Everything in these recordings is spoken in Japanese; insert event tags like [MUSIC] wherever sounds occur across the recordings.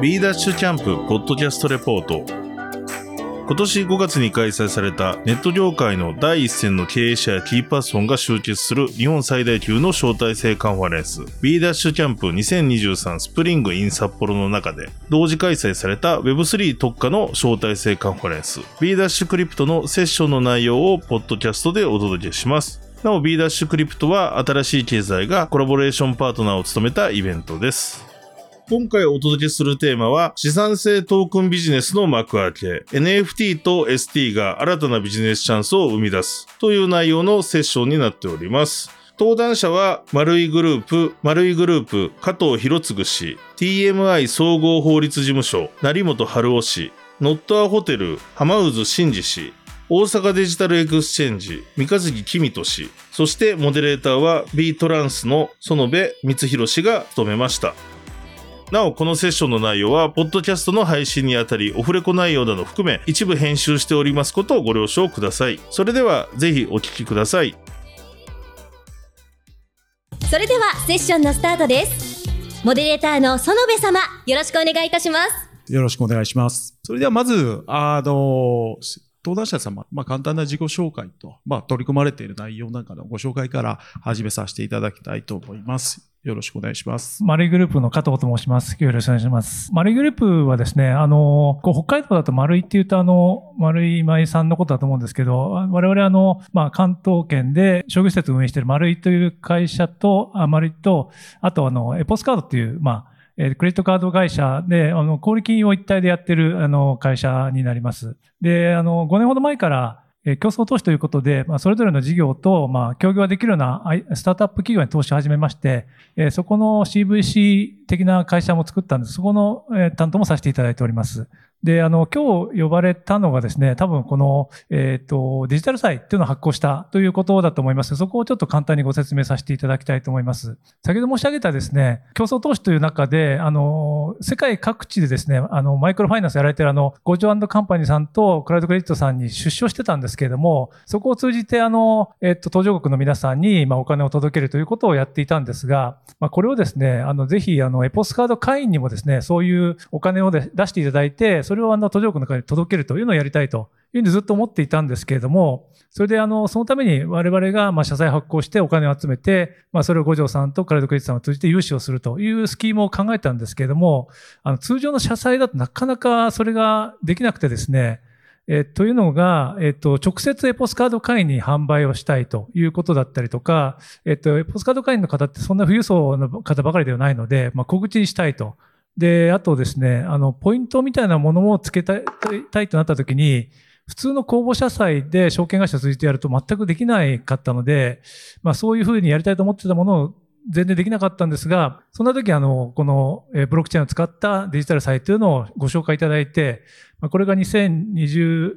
B ダッシュキャンプポッドキャストレポート。今年5月に開催されたネット業界の第一線の経営者やキーパーソンが集結する日本最大級の招待制カンファレンス。B ダッシュキャンプ2023スプリングイン札幌の中で同時開催された Web3 特化の招待制カンファレンス。B ダッシュクリプトのセッションの内容をポッドキャストでお届けします。なお B ダッシュクリプトは新しい経済がコラボレーションパートナーを務めたイベントです。今回お届けするテーマは資産性トークンビジネスの幕開け。NFT と ST が新たなビジネスチャンスを生み出すという内容のセッションになっております。登壇者は、丸井グループ、丸井グループ、加藤浩嗣氏、TMI 総合法律事務所、成本治男氏、ノットアホテル、浜渦真二氏、大阪デジタルエクスチェンジ、三日月君と氏、そしてモデレーターは B トランスの園部光宏氏が務めました。なお、このセッションの内容は、ポッドキャストの配信にあたり、オフレコ内容など含め、一部編集しておりますことをご了承ください。それでは、ぜひお聞きください。それでは、セッションのスタートです。モデレーターの園部様、よろしくお願いいたします。よろしくお願いします。それではまず、あの、登壇者様、まあ、簡単な自己紹介と、まあ、取り組まれている内容なんかのご紹介から始めさせていただきたいと思います。よろしくお願いします。丸いグループの加藤と申します。よろしくお願いします。丸いグループはですね、あの、こう北海道だと丸いって言うと、あの、丸い舞さんのことだと思うんですけど、我々あの、まあ、関東圏で商業施設を運営している丸いという会社と、あ丸いと、あとあの、エポスカードっていう、まあ、えクレジットカード会社で、あの、小売金を一体でやってる、あの、会社になります。で、あの、5年ほど前から、競争投資ということで、まあ、それぞれの事業と、まあ、協業ができるようなスタートアップ企業に投資を始めまして、えそこの CVC 的な会社も作ったんです。そこの、え担当もさせていただいております。で、あの、今日呼ばれたのがですね、多分この、えっ、ー、と、デジタル債っていうのを発行したということだと思います。そこをちょっと簡単にご説明させていただきたいと思います。先ほど申し上げたですね、競争投資という中で、あの、世界各地でですね、あの、マイクロファイナンスやられてるあの、ゴジョカンパニーさんとクラウドクレジットさんに出資してたんですけれども、そこを通じてあの、えっ、ー、と、途上国の皆さんに、まあ、お金を届けるということをやっていたんですが、まあ、これをですね、あの、ぜひ、あの、エポスカード会員にもですね、そういうお金を出していただいて、それをあの、途上国の中に届けるというのをやりたいというふうにずっと思っていたんですけれども、それであの、そのために我々がまあ社債発行してお金を集めて、まあそれを五条さんとクラウドクレジットさんを通じて融資をするというスキームを考えたんですけれども、あの通常の社債だとなかなかそれができなくてですね、えというのが、えっと、直接エポスカード会員に販売をしたいということだったりとか、えっと、エポスカード会員の方ってそんな富裕層の方ばかりではないので、まあ、小口にしたいと。で、あとですね、あの、ポイントみたいなものもつけたいたいとなったときに、普通の公募社債で証券会社通じてやると全くできないかったので、まあそういうふうにやりたいと思ってたものを全然できなかったんですが、そんな時あの、このブロックチェーンを使ったデジタル債というのをご紹介いただいて、これが2020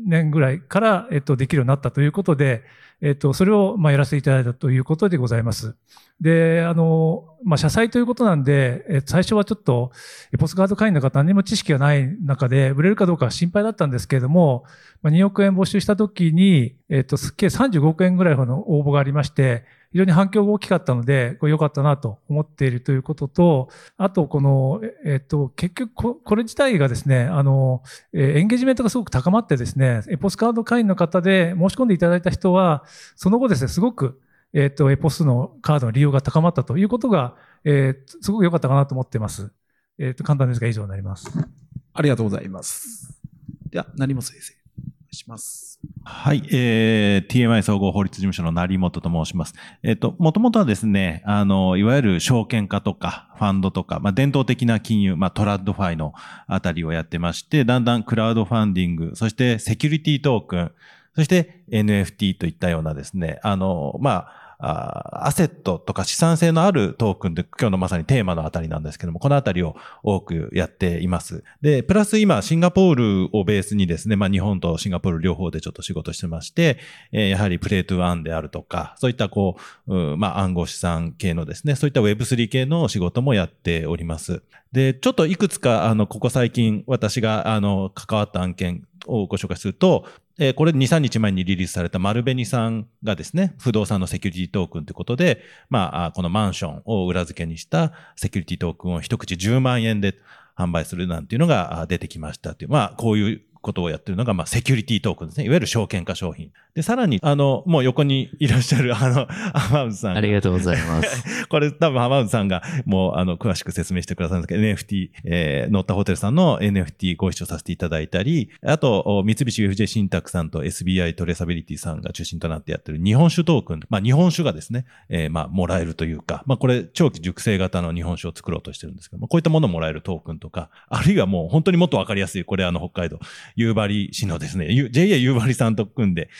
年ぐらいから、えっと、できるようになったということで、えっと、それを、まあ、やらせていただいたということでございます。で、あの、まあ、社債ということなんで、え最初はちょっと、ポスカード会員の方何も知識がない中で、売れるかどうか心配だったんですけれども、まあ、2億円募集した時に、えっと、計35億円ぐらいの応募がありまして、非常に反響が大きかったので、これ良かったなと思っているということと、あと、この、えっと、結局こ、れ自体がですね、あの、エンゲージメントがすごく高まってですね、エポスカード会員の方で申し込んでいただいた人は、その後ですね、すごく、えっと、エポスのカードの利用が高まったということが、えー、すごく良かったかなと思っています。えっと、簡単ですが以上になります。ありがとうございます。では、成本先生、いします。はい、えー、TMI 総合法律事務所の成本と申します。えっ、ー、と、もともとはですね、あの、いわゆる証券化とか、ファンドとか、まあ、伝統的な金融、まあ、 TradFi のあたりをやってまして、だんだんクラウドファンディング、そしてセキュリティトークン、そして NFT といったようなですね、あの、まあ、アセットとか資産性のあるトークンで今日のまさにテーマのあたりなんですけども、このあたりを多くやっています。で、プラス今シンガポールをベースにですね、まあ日本とシンガポール両方でちょっと仕事してまして、えー、やはりプレイトゥワンであるとか、そういったこう、うまあ暗号資産系のですね、そういった Web3 系の仕事もやっております。で、ちょっといくつか、あの、ここ最近私が、あの、関わった案件をご紹介すると、えー、これ2、3日前にリリースされた丸紅さんがですね、不動産のセキュリティトークンということで、まあ、このマンションを裏付けにしたセキュリティトークンを一口10万円で販売するなんていうのが出てきましたっていう、まあ、こういうことをやってるのが、まあ、セキュリティトークンですね。いわゆる証券化商品。で、さらに、あの、もう横にいらっしゃる、あの、浜内さんが。ありがとうございます。[LAUGHS] これ多分浜内さんがもうあの詳しく説明してくださるんですけど NFT、えー、乗ったホテルさんの NFT ご一緒させていただいたり、あとお三菱 UFJ 信託さんと SBI トレーサビリティさんが中心となってやってる日本酒トークン、まあ日本酒がですね、えー、まあもらえるというか、まあこれ長期熟成型の日本酒を作ろうとしてるんですけども、こういったものをもらえるトークンとか、あるいはもう本当にもっとわかりやすい、これあの北海道夕張市のですね、ゆ JA 夕張さんと組んで、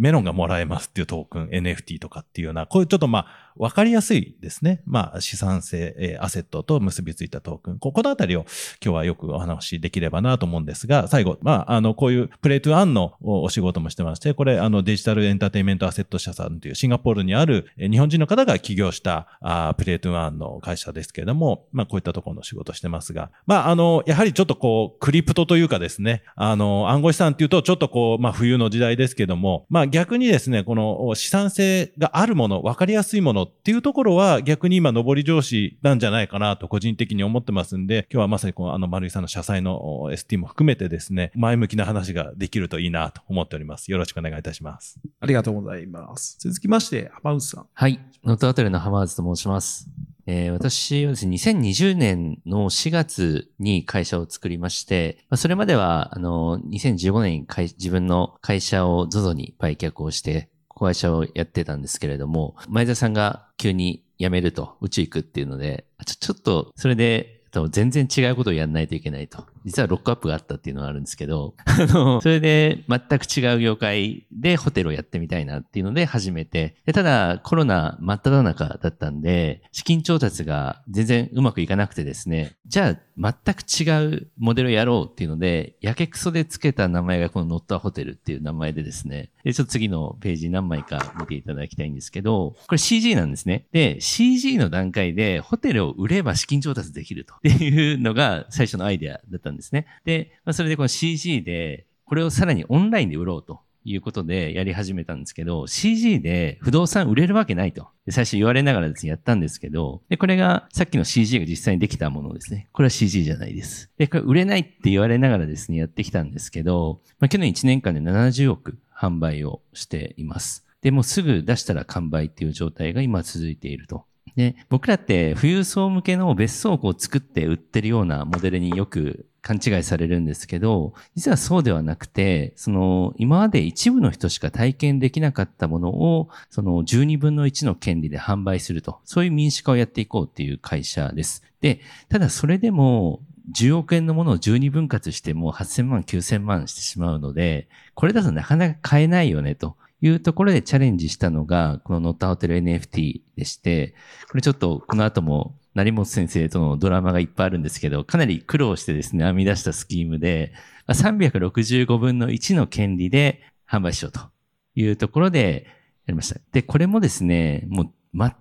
メロンがもらえますっていうトークン、NFT とかっていうような、こういうちょっとまあ、わかりやすいですね。まあ、資産性、えアセットと結びついたトークン。ここのあたりを今日はよくお話しできればなと思うんですが、最後、まあ、あの、こういうプレイトゥアンのお仕事もしてまして、これ、あの、デジタルエンターテイメントアセット社さんというシンガポールにある日本人の方が起業したあプレイトゥアンの会社ですけれども、まあ、こういったところの仕事してますが、まあ、あの、やはりちょっとこう、クリプトというかですね、あの、暗号資産っていうと、ちょっとこう、まあ、冬の時代ですけども、まあ、逆にですね、この資産性があるもの、わかりやすいものっていうところは、逆に今、上り上司なんじゃないかなと個人的に思ってますんで、今日はまさにこの、あの、丸井さんの社債のお ST も含めてですね、前向きな話ができるといいなと思っております。よろしくお願いいたします。ありがとうございます。続きまして、浜内さん。はい。ノートアトルの浜松と申します。えー私はですね、2020年の4月に会社を作りまして、まあそれまでは、あの、2015年に会自分の会社を ZOZO に売却をして、会社をやってたんですけれども、前田さんが急に辞めると、宇宙行くっていうので、ちょちょっと、それで、全然違うことをやんないといけないと。実はロックアップがあったっていうのはあるんですけど、あの、それで全く違う業界でホテルをやってみたいなっていうので始めて、でただコロナ真っ只中だったんで、資金調達が全然うまくいかなくてですね、じゃあ全く違うモデルをやろうっていうので、やけくそでつけた名前がこのノットアホテルっていう名前でですね、で、ちょっと次のページ何枚か見ていただきたいんですけど、これ CG なんですね。で、CG の段階でホテルを売れば資金調達できるというのが最初のアイデアだったんですですね。で、まあ、それでこの CG で、これをさらにオンラインで売ろうと。いうことでやり始めたんですけど、CG で不動産売れるわけないと。最初言われながらですね、やったんですけど、で、これがさっきの CG が実際にできたものですね。これは CG じゃないです。で、これ売れないって言われながらですね、やってきたんですけど、まあ、去年1年間で70億販売をしています。で、もうすぐ出したら完売っていう状態が今続いていると。で、僕らって富裕層向けの別荘を作って売ってるようなモデルによく勘違いされるんですけど、実はそうではなくて、その今まで一部の人しか体験できなかったものを、その12分の1の権利で販売すると、そういう民主化をやっていこうっていう会社です。で、ただそれでも、10億円のものを12分割しても8000万、9000万してしまうので、これだとなかなか買えないよねと。いうところでチャレンジしたのが、このノッタホテル NFT でして、これちょっとこの後も成本先生とのドラマがいっぱいあるんですけど、かなり苦労してですね、編み出したスキームで、365分の1の権利で販売しようというところでやりました。で、これもですね、もう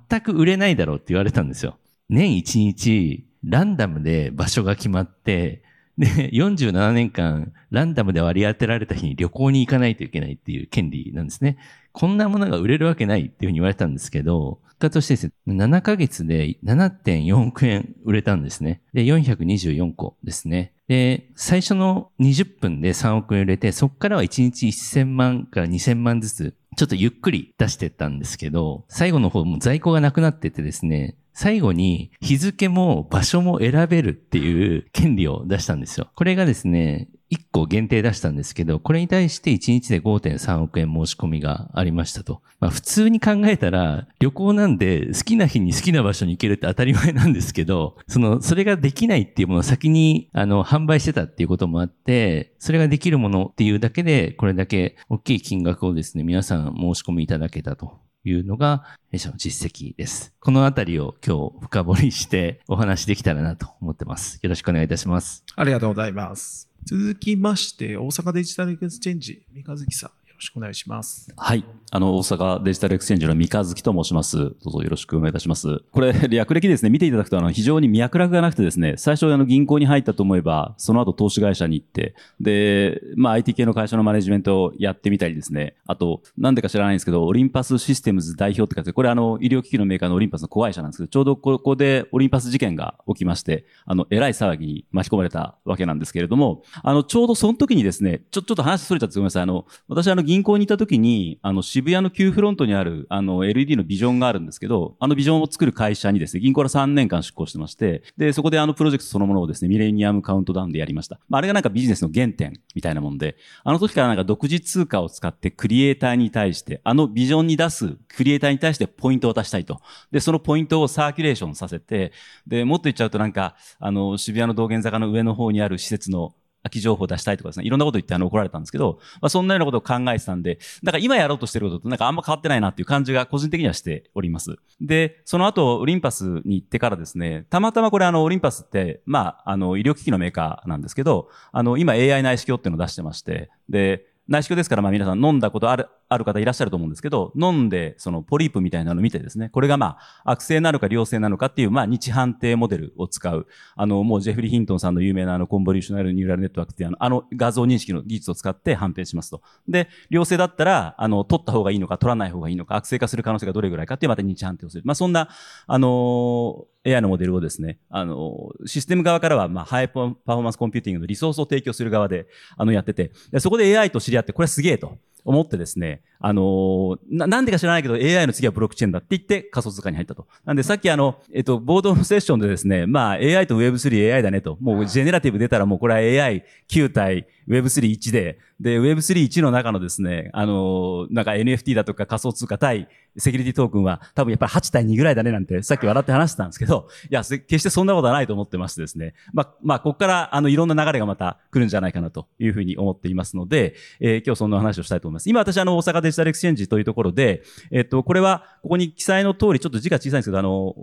全く売れないだろうって言われたんですよ。年1日、ランダムで場所が決まって、で、47年間、ランダムで割り当てられた日に旅行に行かないといけないっていう権利なんですね。こんなものが売れるわけないっていうふうに言われたんですけど、果としてですね、7ヶ月で7.4億円売れたんですね。で、424個ですね。で、最初の20分で3億円売れて、そこからは1日1000万から2000万ずつ、ちょっとゆっくり出してったんですけど、最後の方も在庫がなくなっててですね、最後に日付も場所も選べるっていう権利を出したんですよ。これがですね、1個限定出したんですけど、これに対して1日で5.3億円申し込みがありましたと。まあ普通に考えたら旅行なんで好きな日に好きな場所に行けるって当たり前なんですけど、その、それができないっていうものを先にあの販売してたっていうこともあって、それができるものっていうだけで、これだけ大きい金額をですね、皆さん申し込みいただけたというのが弊社の実績です。このあたりを今日深掘りしてお話できたらなと思ってます。よろしくお願いいたします。ありがとうございます。続きまして、大阪デジタルエクスチェンジ、三日月さん、よろしくお願いします。はい。あの、大阪デジタルエクスチェンジの三日月と申します。どうぞよろしくお願いいたします。これ、[LAUGHS] 略歴ですね、見ていただくと、あの、非常に脈絡がなくてですね、最初、あの、銀行に入ったと思えば、その後投資会社に行って、で、まあ、IT 系の会社のマネジメントをやってみたりですね、あと、なんでか知らないんですけど、オリンパスシステムズ代表って書いて、これ、あの、医療機器のメーカーのオリンパスの子会社なんですけど、ちょうどここでオリンパス事件が起きまして、あの、えらい騒ぎに巻き込まれたわけなんですけれども、あの、ちょうどその時にですね、ちょ、ちょっと話それちゃってごめんなさい。あの、私、あの、銀行にいた時に、あの、渋谷の QFRONT にある、あの、LED のビジョンがあるんですけど、あのビジョンを作る会社にですね、銀行から3年間出向してまして、で、そこであの、プロジェクトそのものをですね、ミレニアムカウントダウンでやりました。まあ、あれがなんかビジネスの原点みたいなもんで、あの時からなんか独自通貨を使ってクリエイターに対して、あのビジョンに出すクリエイターに対してポイントを渡したいと。で、そのポイントをサーキュレーションさせて、で、もっと言っちゃうとなんか、あの、渋谷の道玄坂の上の方にある施設の空き情報を出したいとかですね、いろんなこと言ってあの怒られたんですけど、まあそんなようなことを考えてたんで、なんか今やろうとしてることとなんかあんま変わってないなっていう感じが個人的にはしております。で、その後、オリンパスに行ってからですね、たまたまこれあの、オリンパスって、まあ、あの、医療機器のメーカーなんですけど、あの、今 AI 内視鏡っていうのを出してまして、で、内視鏡ですから、まあ皆さん飲んだことある、ある方いらっしゃると思うんですけど、飲んで、そのポリープみたいなのを見てですね、これがまあ、悪性なのか良性なのかっていう、まあ、日判定モデルを使う、あの、もうジェフリー・ヒントンさんの有名なあの、コンボリューショナルニューラルネットワークっていうあの、あの画像認識の技術を使って判定しますと。で、良性だったら、あの、取った方がいいのか、取らない方がいいのか、悪性化する可能性がどれぐらいかっていうまた日判定をする。まあ、そんな、あの AI のモデルをですね、あの、システム側からは、まあ、ハイパフォーマンスコンピューティングのリソースを提供する側で、あの、やってて、そこで AI と知り合って、これすげえと。思ってですね、あのーな、なんでか知らないけど AI の次はブロックチェーンだって言って仮想通貨に入ったと。なんでさっきあの、えっと、ボードのセッションでですね、まあ AI と Web3 AI だねと。もうジェネラティブ出たらもうこれは AI 9対 Web3 1で、で、Web31 の中のですね、あのなんか NFT だとか仮想通貨対セキュリティトークンは多分やっぱり8対2ぐらいだねなんてさっき笑って話してたんですけど、いや、決してそんなことはないと思ってましてですね。まあ、まあ、ここからあの、いろんな流れがまた来るんじゃないかなというふうに思っていますので、えー今日そんな話をしたいと思います。今私あの、大阪デジタルエクスチェンジというところで、えっと、これは、ここに記載の通り、ちょっと字が小さいんですけど、あの、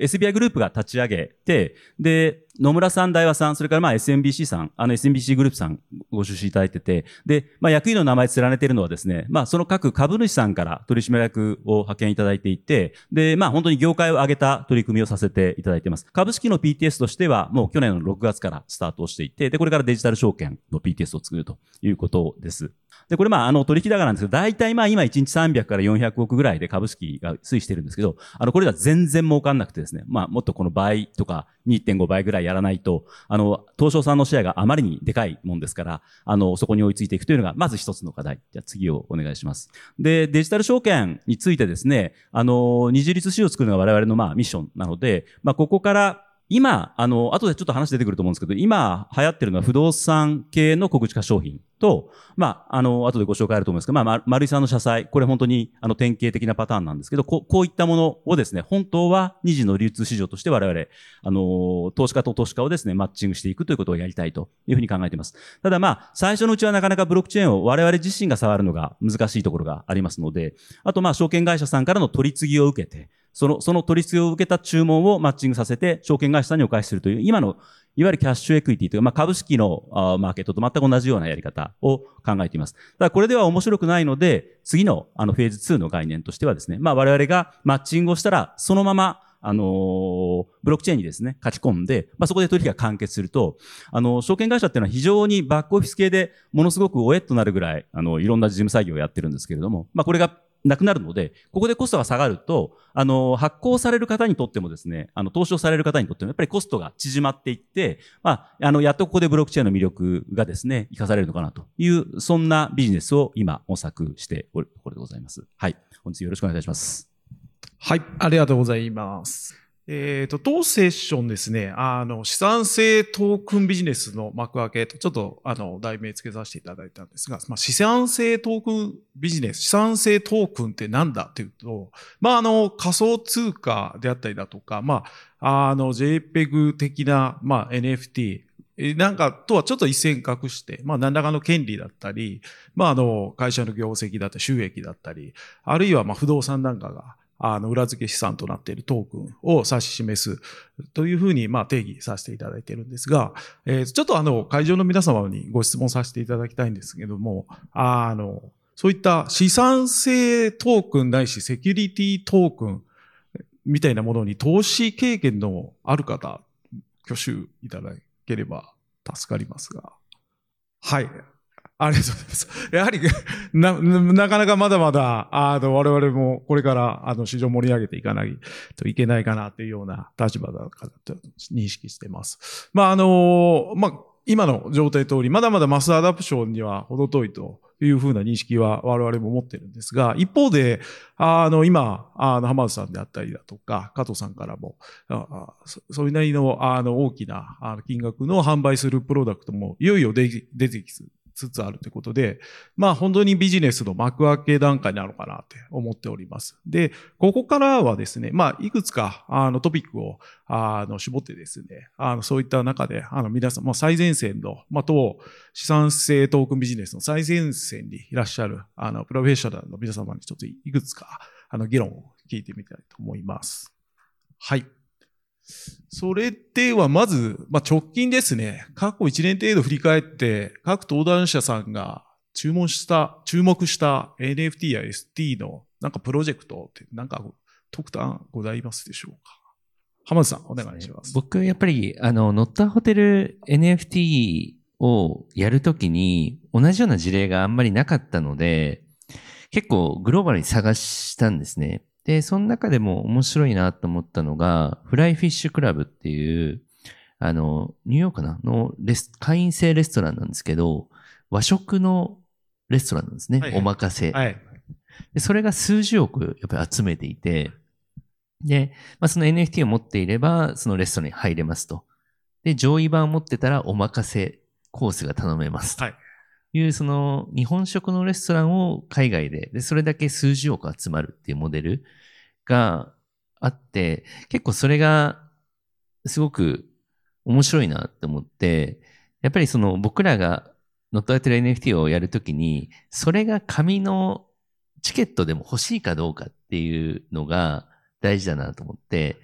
SBI グループが立ち上げて、で、野村さん、大和さん、それからまあ SMBC さん、あの SMBC グループさんご出資いただいてて、で、まあ役員の名前連ねてるのはですね、まあその各株主さんから取締役を派遣いただいていて、で、まあ本当に業界を挙げた取り組みをさせていただいています。株式の PTS としては、もう去年の6月からスタートをしていて、で、これからデジタル証券の PTS を作るということです。で、これまあ、あの、取引高なんですけど、大体まあ今1日300から400億ぐらいで株式が推移してるんですけど、あの、これでは全然儲かんなくてですね、まあ、もっとこの倍とか2.5倍ぐらいやらないと、あの、東証さんのシェアがあまりにでかいもんですから、あの、そこに追いついていくというのが、まず一つの課題。じゃあ次をお願いします。で、デジタル証券についてですね、あの、二次立市を作るのが我々のまあミッションなので、まあ、ここから今、あの、後でちょっと話出てくると思うんですけど、今流行ってるのは不動産系の小口化商品と、まあ、あの、後でご紹介あると思うんですけど、まあ、丸井さんの社債、これ本当に、あの、典型的なパターンなんですけど、こうこういったものをですね、本当は二次の流通市場として我々、あの、投資家と投資家をですね、マッチングしていくということをやりたいというふうに考えています。ただまあ、最初のうちはなかなかブロックチェーンを我々自身が触るのが難しいところがありますので、あとまあ、証券会社さんからの取り次ぎを受けて、その、その取り次ぎを受けた注文をマッチングさせて、証券会社さんにお返しするという、今の、いわゆるキャッシュエクイティという、まあ、株式のあーマーケットと全く同じようなやり方を考えています。ただこれでは面白くないので、次のあのフェーズ2の概念としてはですね、まあ、我々がマッチングをしたら、そのまま、あのーブロックチェーンにですね、書き込んで、まあ、そこで取引が完結すると、あの、証券会社っていうのは非常にバックオフィス系でものすごくおえっとなるぐらい、あの、いろんな事務作業をやってるんですけれども、まあ、これがなくなるので、ここでコストが下がると、あの、発行される方にとってもですね、あの、投資をされる方にとっても、やっぱりコストが縮まっていって、まあ、あの、やっとここでブロックチェーンの魅力がですね、活かされるのかなという、そんなビジネスを今模索しておるところでございます。はい。本日よろしくお願いいたします。はい、ありがとうございます。えっ、と、当セッションですね、あの、資産性トークンビジネスの幕開けと、ちょっと、あの、題名付けさせていただいたんですが、まあ、資産性トークンビジネス、資産性トークンってなんだっていうと、まあ、あの、仮想通貨であったりだとか、まあ、あの、JPEG 的な、まあ、NFT、なんかとはちょっと一線画して、まあ何らかの権利だったり、まああの会社の業績だったり収益だったり、あるいはまあ不動産なんかがあの裏付け資産となっているトークンを指し示すというふうにまあ定義させていただいているんですが、えーちょっとあの会場の皆様にご質問させていただきたいんですけども、あの、そういった資産性トークンないしセキュリティトークンみたいなものに投資経験のある方、挙手いただければ助かりますが。はい。ありがとうございます。やはり、[LAUGHS] な、なかなかまだまだ、あの、我々もこれから、あの、市場盛り上げていかないといけないかなというような立場だかと認識してます。まあ、あの、まあ、今の状態通り、まだまだマスアダプションには程遠いというふうな認識は我々も持ってるんですが、一方で、あの、今、あの、浜田さんであったりだとか、加藤さんからも、あそそういうなりの、あの、大きな金額の販売するプロダクトも、いよいよ出て出てつつあるということで、まあ本当にビジネスの幕開け段階なのかなって思っております。で、ここからはですね、まあいくつかあのトピックをあの絞ってですね、あのそういった中で、あの皆さん、まあ最前線の、まあ当資産性トークンビジネスの最前線にいらっしゃるあのプロフェッショナルの皆様にちょっといくつかあの議論を聞いてみたいと思います。はい。それではまず、まあ、直近ですね、過去1年程度振り返って、各登壇者さんが注文した、注目した NFT や ST のなんかプロジェクトって、なんか特段ございますでしょうか？浜田さん、お願いします。僕、やっぱり、あの、乗ったホテル NFT をやるときに、同じような事例があんまりなかったので、結構グローバルに探したんですね。で、その中でも面白いなと思ったのが、フライフィッシュクラブっていう、あの、ニューヨークかな？のレス、会員制レストランなんですけど、和食のレストランなんですね。はいはいお任せ。はい。で、それが数十億やっぱり集めていて、で、まあ、その NFT を持っていれば、そのレストランに入れますと。で、上位版を持ってたらお任せコースが頼めますと。はいいう、その日本食のレストランを海外で、で、それだけ数十億集まるっていうモデルがあって、結構それがすごく面白いなって思って、やっぱりその僕らが乗っ取られてる NFT をやるときに、それが紙のチケットでも欲しいかどうかっていうのが大事だなと思って、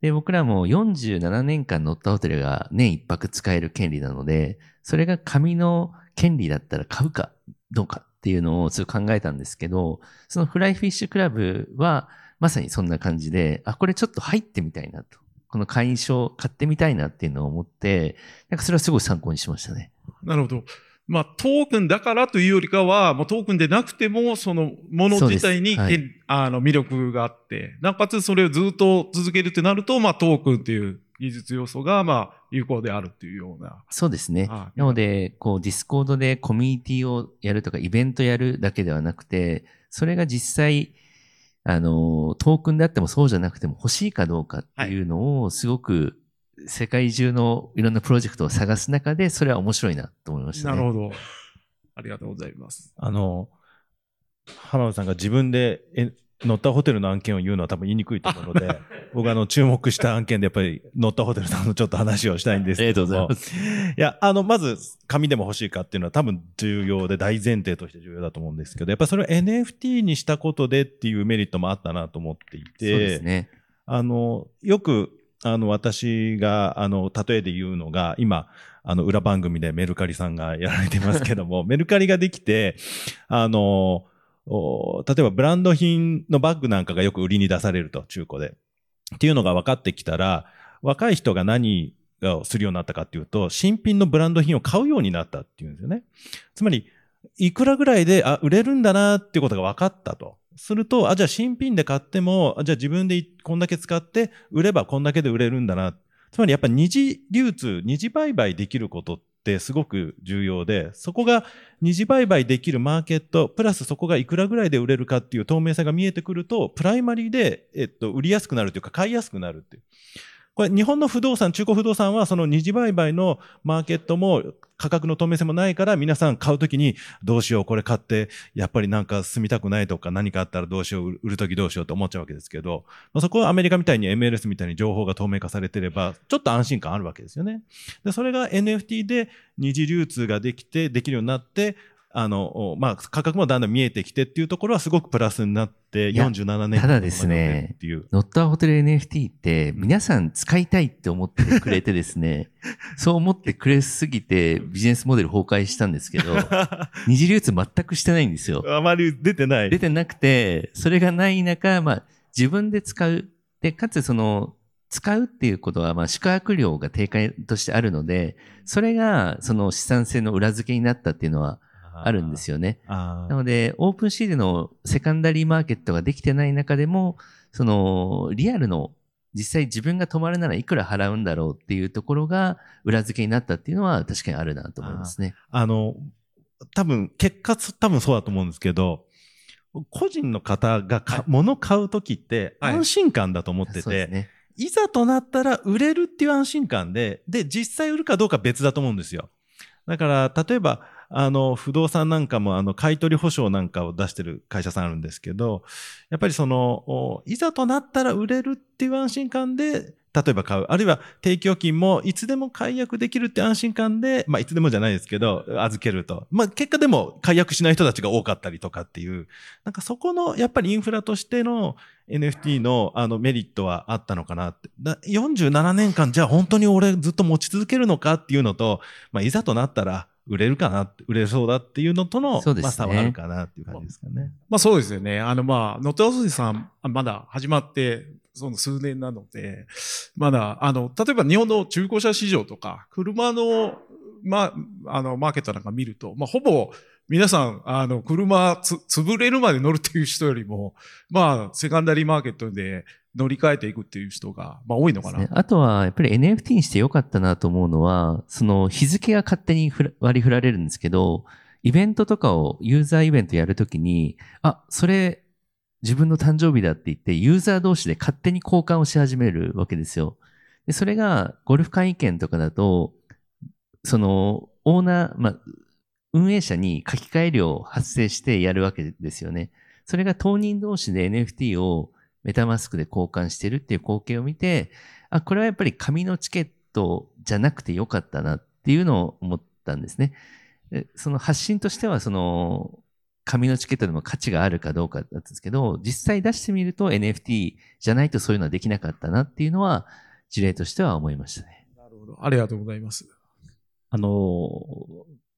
で、僕らも47年間乗ったホテルが年一泊使える権利なので、それが紙の権利だったら買うかどうかっていうのをちょっと考えたんですけど、そのフライフィッシュクラブはまさにそんな感じで、あ、これちょっと入ってみたいなと。この会員証買ってみたいなっていうのを思って、なんかそれはすごい参考にしましたね。なるほど。まあ、トークンだからというよりかは、もうトークンでなくても、そのもの自体に、はいあの魅力があって、なおかつそれをずっと続けるってなると、まあ、トークンっていう技術要素が、まあ、有効であるっていうような。そうですね。はいなので、こう、 Discord でコミュニティをやるとか、イベントやるだけではなくて、それが実際、あの、トークンであってもそうじゃなくても欲しいかどうかっていうのを、すごく、世界中のいろんなプロジェクトを探す中で、それは面白いなと思いましたね。なるほど。ありがとうございます。あの、浜田さんが自分でえ NOT A HOTEL の案件を言うのは多分言いにくいと思うので、僕あの注目した案件でやっぱり NOT A HOTEL さんのちょっと話をしたいんですけども。ありがとうございいや、あの、まず、紙でも欲しいかっていうのは多分重要で大前提として重要だと思うんですけど、やっぱりそれを NFT にしたことでっていうメリットもあったなと思っていて、そうですね。あの、よく、あの、私が、あの、例えで言うのが、今、あの、裏番組でメルカリさんがやられてますけども、メルカリができて、あの、お例えばブランド品のバッグなんかがよく売りに出されると、中古で。っていうのが分かってきたら、若い人が何をするようになったかっていうと、新品のブランド品を買うようになったっていうんですよね。つまり、いくらぐらいで、あ、売れるんだなっていうことが分かったと。すると、あ、じゃあ新品で買っても、あじゃあ自分でこんだけ使って、売ればこんだけで売れるんだな。つまりやっぱ二次流通、二次売買できることっってすごく重要で、そこが二次売買できるマーケット、プラスそこがいくらぐらいで売れるかっていう透明さが見えてくると、プライマリーで、えっと、売りやすくなるというか、買いやすくなるっていう。これ、日本の不動産、中古不動産は、その二次売買のマーケットも価格の透明性もないから、皆さん買うときに、どうしよう、これ買って、やっぱりなんか住みたくないとか、何かあったらどうしよう、売るときどうしようと思っちゃうわけですけど、まあ、そこはアメリカみたいに MLS みたいに情報が透明化されてれば、ちょっと安心感あるわけですよね。で、それが NFT で二次流通ができて、できるようになって、あの、まあ、価格もだんだん見えてきてっていうところはすごくプラスになって、いや47年ただですねっていう。ノットアホテル NFT って皆さん使いたいって思ってくれてですね、[LAUGHS] そう思ってくれすぎてビジネスモデル崩壊したんですけど、[LAUGHS] 二次流通全くしてないんですよ。あまり出てない。出てなくて、それがない中、まあ自分で使う。で、かつその、使うっていうことは、まあ宿泊料が定価としてあるので、それがその資産性の裏付けになったっていうのはあるんですよね。あなので、オープンシーでのセカンダリーマーケットができてない中でも、その、リアルの、実際自分が泊まるならいくら払うんだろうっていうところが裏付けになったっていうのは確かにあるなと思いますね。あの、多分、結果、多分そうだと思うんですけど、個人の方がか、物買うときってはい安心感だと思ってて、そうですね。いざとなったら売れるっていう安心感で、で、実際売るかどうか別だと思うんですよ。だから、例えば、あの、不動産なんかも、あの、買取保証なんかを出してる会社さんあるんですけど、やっぱりその、いざとなったら売れるっていう安心感で、例えば買う。あるいは定期預金もいつでも解約できるって安心感で、まあいつでもじゃないですけど、預けると。まあ結果でも解約しない人たちが多かったりとかっていう、なんかそこのやっぱりインフラとしての NFT のあのメリットはあったのかなって。だ47年間じゃあ本当に俺ずっと持ち続けるのかっていうのと、まあいざとなったら売れるかな売れそうだっていうのとの、ねまあ差はあるかなっていう感じですかね。まあそうですよね。あのまあ、ノットアソシさん、あまだ始まって、その数年なので、まだ、あの、例えば日本の中古車市場とか、車の、まあ、あの、マーケットなんか見ると、まあほぼ、皆さん、あの、車つ、潰れるまで乗るっていう人よりも、まあ、セカンダリーマーケットで乗り換えていくっていう人が、まあ多いのかな。ねあとは、やっぱり NFT にしてよかったなと思うのは、その日付が勝手に割り振られるんですけど、イベントとかを、ユーザーイベントやるときに、あ、それ、自分の誕生日だって言って、ユーザー同士で勝手に交換をし始めるわけですよ。でそれが、ゴルフ会員券とかだと、その、オーナー、まあ、運営者に書き換え料を発生してやるわけですよね。それが当人同士で NFT をメタマスクで交換してるっていう光景を見て、あ、これはやっぱり紙のチケットじゃなくてよかったなっていうのを思ったんですね。でその発信としては、その、紙のチケットでも価値があるかどうかだったんですけど、実際出してみると NFT じゃないとそういうのはできなかったなっていうのは、事例としては思いましたね。なるほど。ありがとうございます。あの、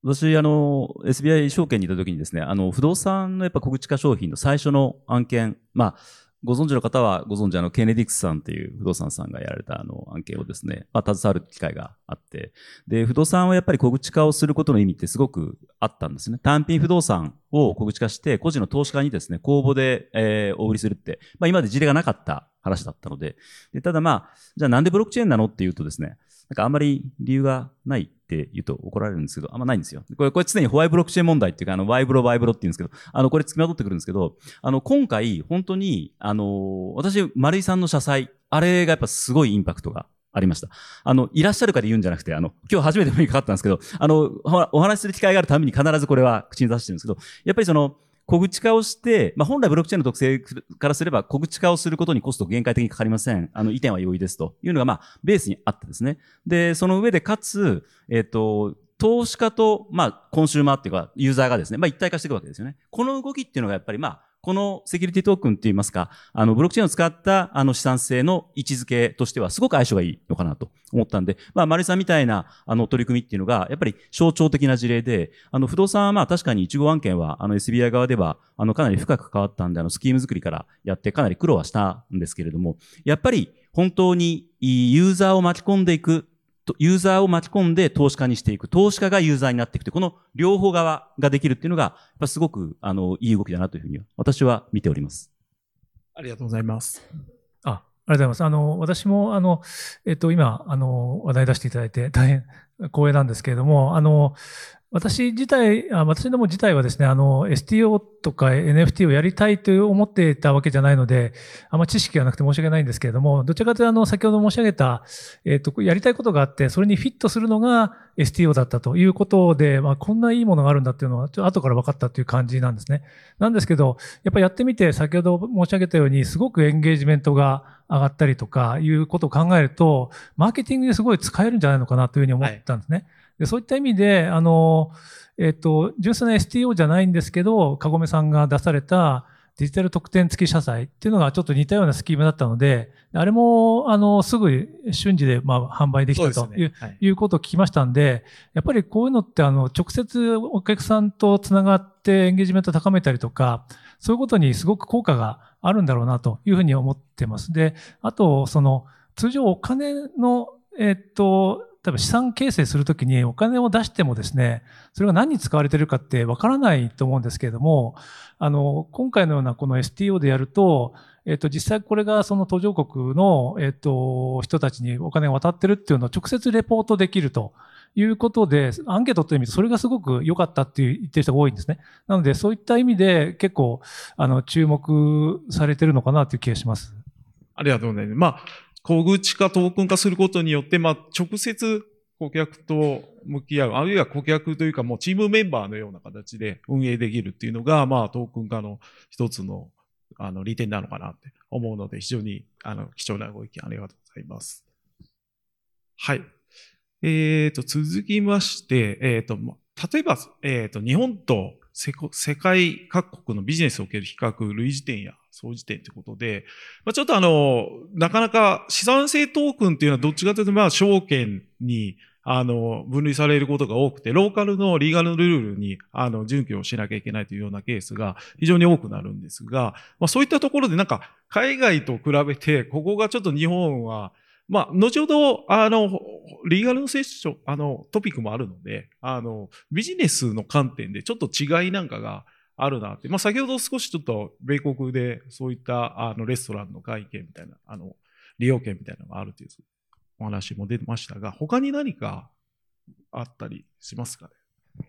私、あの、SBI 証券にいた時にですね、あの、不動産のやっぱ小口化商品の最初の案件、まあ、ご存知の方はご存知あの、ケネディクスさんっていう不動産さんがやられたあの案件をですね、まあ、携わる機会があって、で、不動産はやっぱり小口化をすることの意味ってすごくあったんですね。単品不動産を小口化して、個人の投資家にですね、公募で、えーお売りするって、まあ、今まで事例がなかった話だったので、でただまあ、じゃあなんでブロックチェーンなのっていうとですね、なんかあんまり理由がないって言うと怒られるんですけど、あんまないんですよ。これ、これ常にホワイブロックチェーン問題っていうか、あの、ワイブロ、ワイブロって言うんですけど、あの、これ付きまとってくるんですけど、あの、今回、本当に、あの、私、丸井さんの社債、あれがやっぱすごいインパクトがありました。あの、いらっしゃるから言うんじゃなくて、あの、今日初めてお目にかかったんですけど、あの、おお話しする機会があるために必ずこれは口に出してるんですけど、やっぱりその、小口化をして、まあ、本来ブロックチェーンの特性からすれば、小口化をすることにコスト限界的にかかりません。あの、移転は容易ですというのが、まあ、ベースにあってですね。で、その上で、かつ、えっ、と、投資家と、まあ、コンシューマーっていうか、ユーザーがですね、まあ、一体化していくわけですよね。この動きっていうのがやっぱり、まあ、このセキュリティトークンって言いますか、あの、ブロックチェーンを使った、あの、資産性の位置づけとしては、すごく相性がいいのかなと思ったんで、まあ、マリさんみたいな、あの、取り組みっていうのが、やっぱり象徴的な事例で、あの、不動産はまあ、確かに1号案件は、あの、SBI 側では、あの、かなり深く関わったんで、あの、スキーム作りからやって、かなり苦労はしたんですけれども、やっぱり、本当に、ユーザーを巻き込んでいく、ユーザーを巻き込んで投資家にしていく。投資家がユーザーになっていくという、この両方側ができるっていうのが、やっぱすごく、あの、いい動きだなというふうに、私は見ております。ありがとうございます。あ、ありがとうございます。あの、私も、あの、えっと、今、あの、話題出していただいて、大変光栄なんですけれども、あの、私自体、あ私ども自体はですね、あの、STO とか NFT をやりたいと思っていたわけじゃないので、あんま知識がなくて申し訳ないんですけれども、どちらかというと、あの、先ほど申し上げた、えっ、と、やりたいことがあって、それにフィットするのが STO だったということで、まあ、こんないいものがあるんだっていうのは、ちょっと後から分かったという感じなんですね。なんですけど、やっぱやってみて、先ほど申し上げたように、すごくエンゲージメントが上がったりとかいうことを考えると、マーケティングですごい使えるんじゃないのかなというふうに思ったんですね。でそういった意味で、あの、えっ、と、純粋な STO じゃないんですけど、かごめさんが出されたデジタル特典付き社債っていうのがちょっと似たようなスキームだったので、あれも、あの、すぐ瞬時で、まあ、販売できたという,、はいいうことを聞きましたんで、やっぱりこういうのって、あの、直接お客さんとつながってエンゲージメントを高めたりとか、そういうことにすごく効果があるんだろうなというふうに思ってます。で、あと、その、通常お金の、えっと、例えば資産形成するときにお金を出してもですね、それが何に使われているかってわからないと思うんですけれども、あの、今回のようなこの STO でやると、えっと、実際これがその途上国の、えっと、人たちにお金が渡ってるっていうのを直接レポートできるということで、アンケートという意味でそれがすごく良かったって言ってる人が多いんですね。なので、そういった意味で結構、あの、注目されてるのかなという気がします。ありがとうございます。まあ、小口化、トークン化することによって、まあ、直接顧客と向き合う、あるいは顧客というかもうチームメンバーのような形で運営できるっていうのが、まあ、トークン化の一つの、あの、利点なのかなって思うので、非常に、あの、貴重なご意見ありがとうございます。はい。えっ、と、続きまして、えっ、と、例えば、えっ、と、日本と世界世界各国のビジネスを受ける比較、類似点や相似点ということで、まあ、ちょっとあの、なかなか資産性トークンっていうのはどっちかというと、まあ、証券に、あの、分類されることが多くて、ローカルのリーガルルールに、あの、準拠をしなきゃいけないというようなケースが非常に多くなるんですが、まあ、そういったところでなんか、海外と比べて、ここがちょっと日本は、まあ、後ほど、あの、リーガルのセッション、あの、トピックもあるので、あの、ビジネスの観点でちょっと違いなんかがあるなって。まあ、先ほど少しちょっと米国でそういった、あの、レストランの会計みたいな、あの、利用券みたいなのがあるというお話も出てましたが、他に何かあったりしますかね？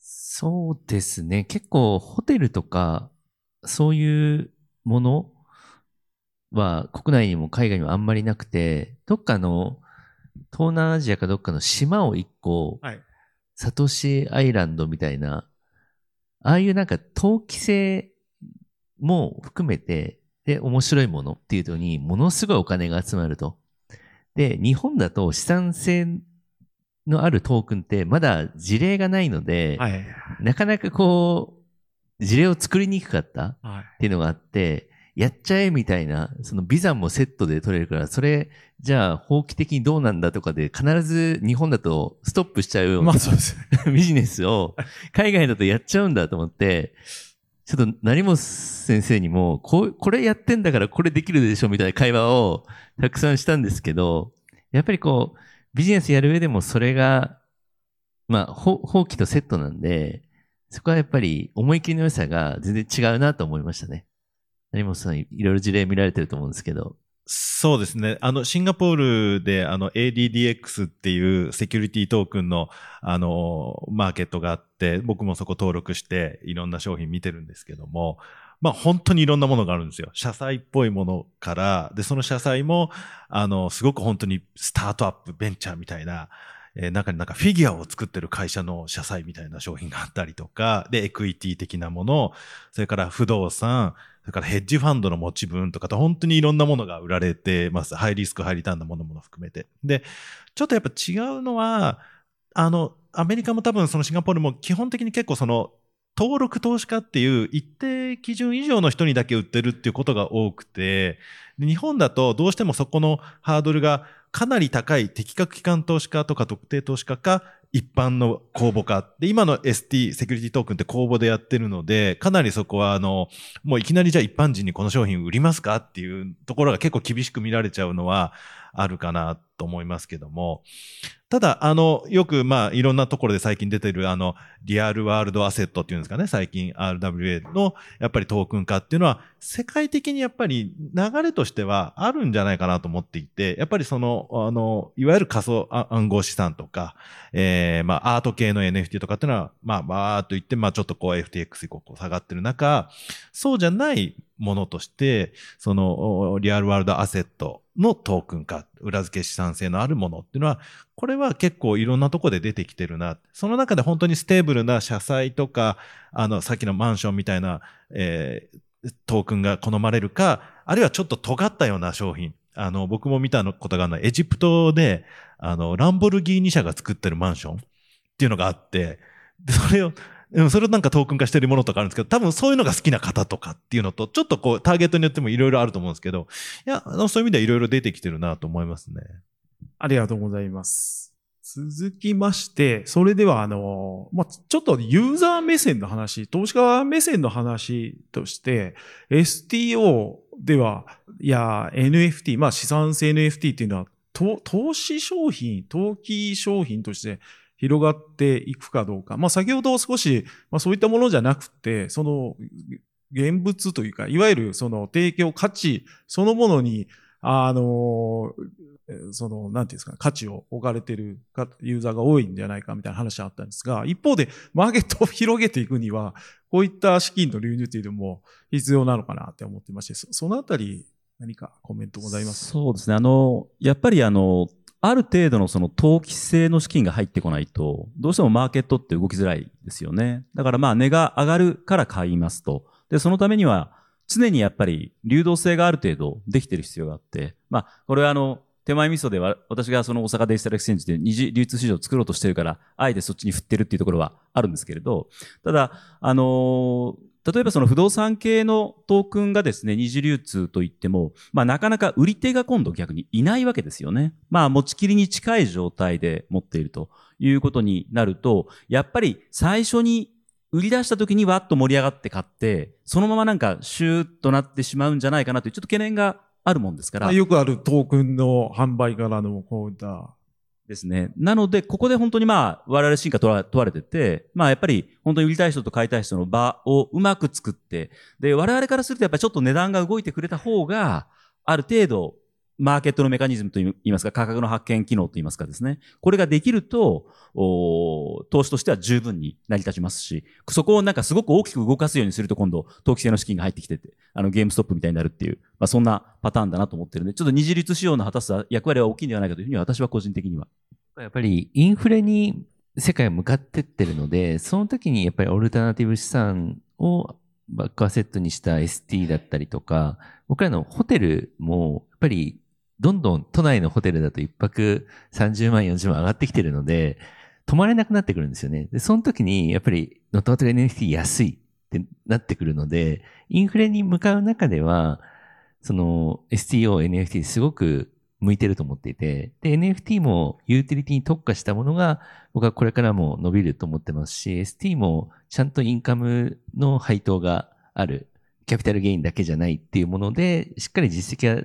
そうですね。結構ホテルとか、そういうものは国内にも海外にもあんまりなくて、どっかの東南アジアかどっかの島を一個、はいサトシアイランドみたいな、ああいうなんか投機性も含めて、で、面白いものっていうのに、ものすごいお金が集まると。で、日本だと資産性のあるトークンってまだ事例がないので、はい。なかなかこう、事例を作りにくかったっはい。ていうのがあって、やっちゃえみたいな、そのビザもセットで取れるから、それ、じゃあ法規的にどうなんだとかで、必ず日本だとストップしちゃうようなまあそうですね。[LAUGHS] ビジネスを海外だとやっちゃうんだと思って、ちょっと成本先生にも、こう、これやってんだからこれできるでしょみたいな会話をたくさんしたんですけど、やっぱりこう、ビジネスやる上でもそれが、まあ、ほ法規とセットなんで、そこはやっぱり思い切りの良さが全然違うなと思いましたね。成本さん、いろいろ事例見られてると思うんですけど。そうですね。あの、シンガポールで、あの、ADDX っていうセキュリティトークンの、あの、マーケットがあって、僕もそこ登録して、いろんな商品見てるんですけども、まあ、本当にいろんなものがあるんですよ。社債っぽいものから、で、その社債も、あの、すごく本当にスタートアップ、ベンチャーみたいな、えー中になんかフィギュアを作ってる会社の社債みたいな商品があったりとか、で、エクイティ的なもの、それから不動産、それからヘッジファンドの持ち分とかと本当にいろんなものが売られてます。ハイリスク、ハイリターンのものも含めて。で、ちょっとやっぱ違うのは、あの、アメリカも多分そのシンガポールも基本的に結構その、登録投資家っていう一定基準以上の人にだけ売ってるっていうことが多くて、日本だとどうしてもそこのハードルがかなり高い適格機関投資家とか特定投資家か一般の公募化。で、今の ST、セキュリティトークンって公募でやってるので、かなりそこはあの、もういきなりじゃあ一般人にこの商品売りますかっていうところが結構厳しく見られちゃうのはあるかなと思いますけども。ただ、あの、よく、まあ、いろんなところで最近出てる、あの、リアルワールドアセットっていうんですかね、最近 RWA の、やっぱりトークン化っていうのは、世界的にやっぱり流れとしてはあるんじゃないかなと思っていて、やっぱりその、あの、いわゆる仮想暗号資産とか、えー、まあ、アート系の NFT とかっていうのは、まあ、バーっと言って、まあ、ちょっとこう FTX 以降こう下がってる中、そうじゃないものとして、その、リアルワールドアセットのトークン化、裏付け資産性のあるものっていうのは、これは結構いろんなとこで出てきてるな。その中で本当にステーブルな社債とか、あの、さっきのマンションみたいな、えートークンが好まれるか、あるいはちょっと尖ったような商品。あの、僕も見たことがあるのは、エジプトで、あの、ランボルギーニ社が作ってるマンションっていうのがあって、で、それを、うんそれをなんかトークン化してるものとかあるんですけど、多分そういうのが好きな方とかっていうのと、ちょっとこう、ターゲットによってもいろいろあると思うんですけど、いや、そういう意味ではいろいろ出てきてるなと思いますね。ありがとうございます。続きまして、それでは、あの、まあ、ちょっとユーザー目線の話、投資家目線の話として、STO では、いや、NFT、まあ、資産性 NFT っていうのは、投資商品、投機商品として広がっていくかどうか。まあ、先ほど少し、まあ、そういったものじゃなくて、その、現物というか、いわゆるその提供価値そのものに、あの、その、なんていうんですか、価値を置かれてるユーザーが多いんじゃないかみたいな話があったんですが、一方で、マーケットを広げていくには、こういった資金の流入というのも必要なのかなって思ってまして、そそのあたり、何かコメントございますか？そうですね。あの、やっぱりあの、ある程度のその投機性の資金が入ってこないと、どうしてもマーケットって動きづらいですよね。だからまあ値が上がるから買いますと。で、そのためには常にやっぱり流動性がある程度できてる必要があって、まあこれはあの、手前味噌では私がその大阪デジタルエクスチェンジで二次流通市場を作ろうとしてるから、あえてそっちに振ってるっていうところはあるんですけれど、ただ、あの例えばその不動産系のトークンがですね、二次流通といっても、まあなかなか売り手が今度逆にいないわけですよね。まあ持ちきりに近い状態で持っているということになると、やっぱり最初に売り出した時にわっと盛り上がって買って、そのままなんかシューッとなってしまうんじゃないかなというちょっと懸念があるもんですから、。よくあるトークンの販売からのこういった、ですね。なので、ここで本当にまあ、我々進化問わ問われてて、まあやっぱり本当に売りたい人と買いたい人の場をうまく作って、で、我々からするとやっぱりちょっと値段が動いてくれた方が、ある程度、マーケットのメカニズムといいますか、価格の発見機能といいますかですね。これができると、投資としては十分に成り立ちますし、そこをなんかすごく大きく動かすようにすると今度、投機性の資金が入ってきてて、あのゲームストップみたいになるっていう、まあそんなパターンだなと思ってるんで、ちょっと二次律仕様の果たす役割は大きいんではないかというふうに私は個人的にはやっぱりインフレに世界は向かってってるので、その時にやっぱりオルタナティブ資産をバックアセットにした ST だったりとか、僕らのホテルもやっぱりどんどん都内のホテルだと一泊30万、40万上がってきてるので、泊まれなくなってくるんですよね。で、その時にやっぱりノットアウト NFT 安いってなってくるので、インフレに向かう中では、その STO、NFT すごく向いてると思っていて、で、NFT もユーティリティに特化したものが僕はこれからも伸びると思ってますし、ST もちゃんとインカムの配当がある、キャピタルゲインだけじゃないっていうもので、しっかり実績が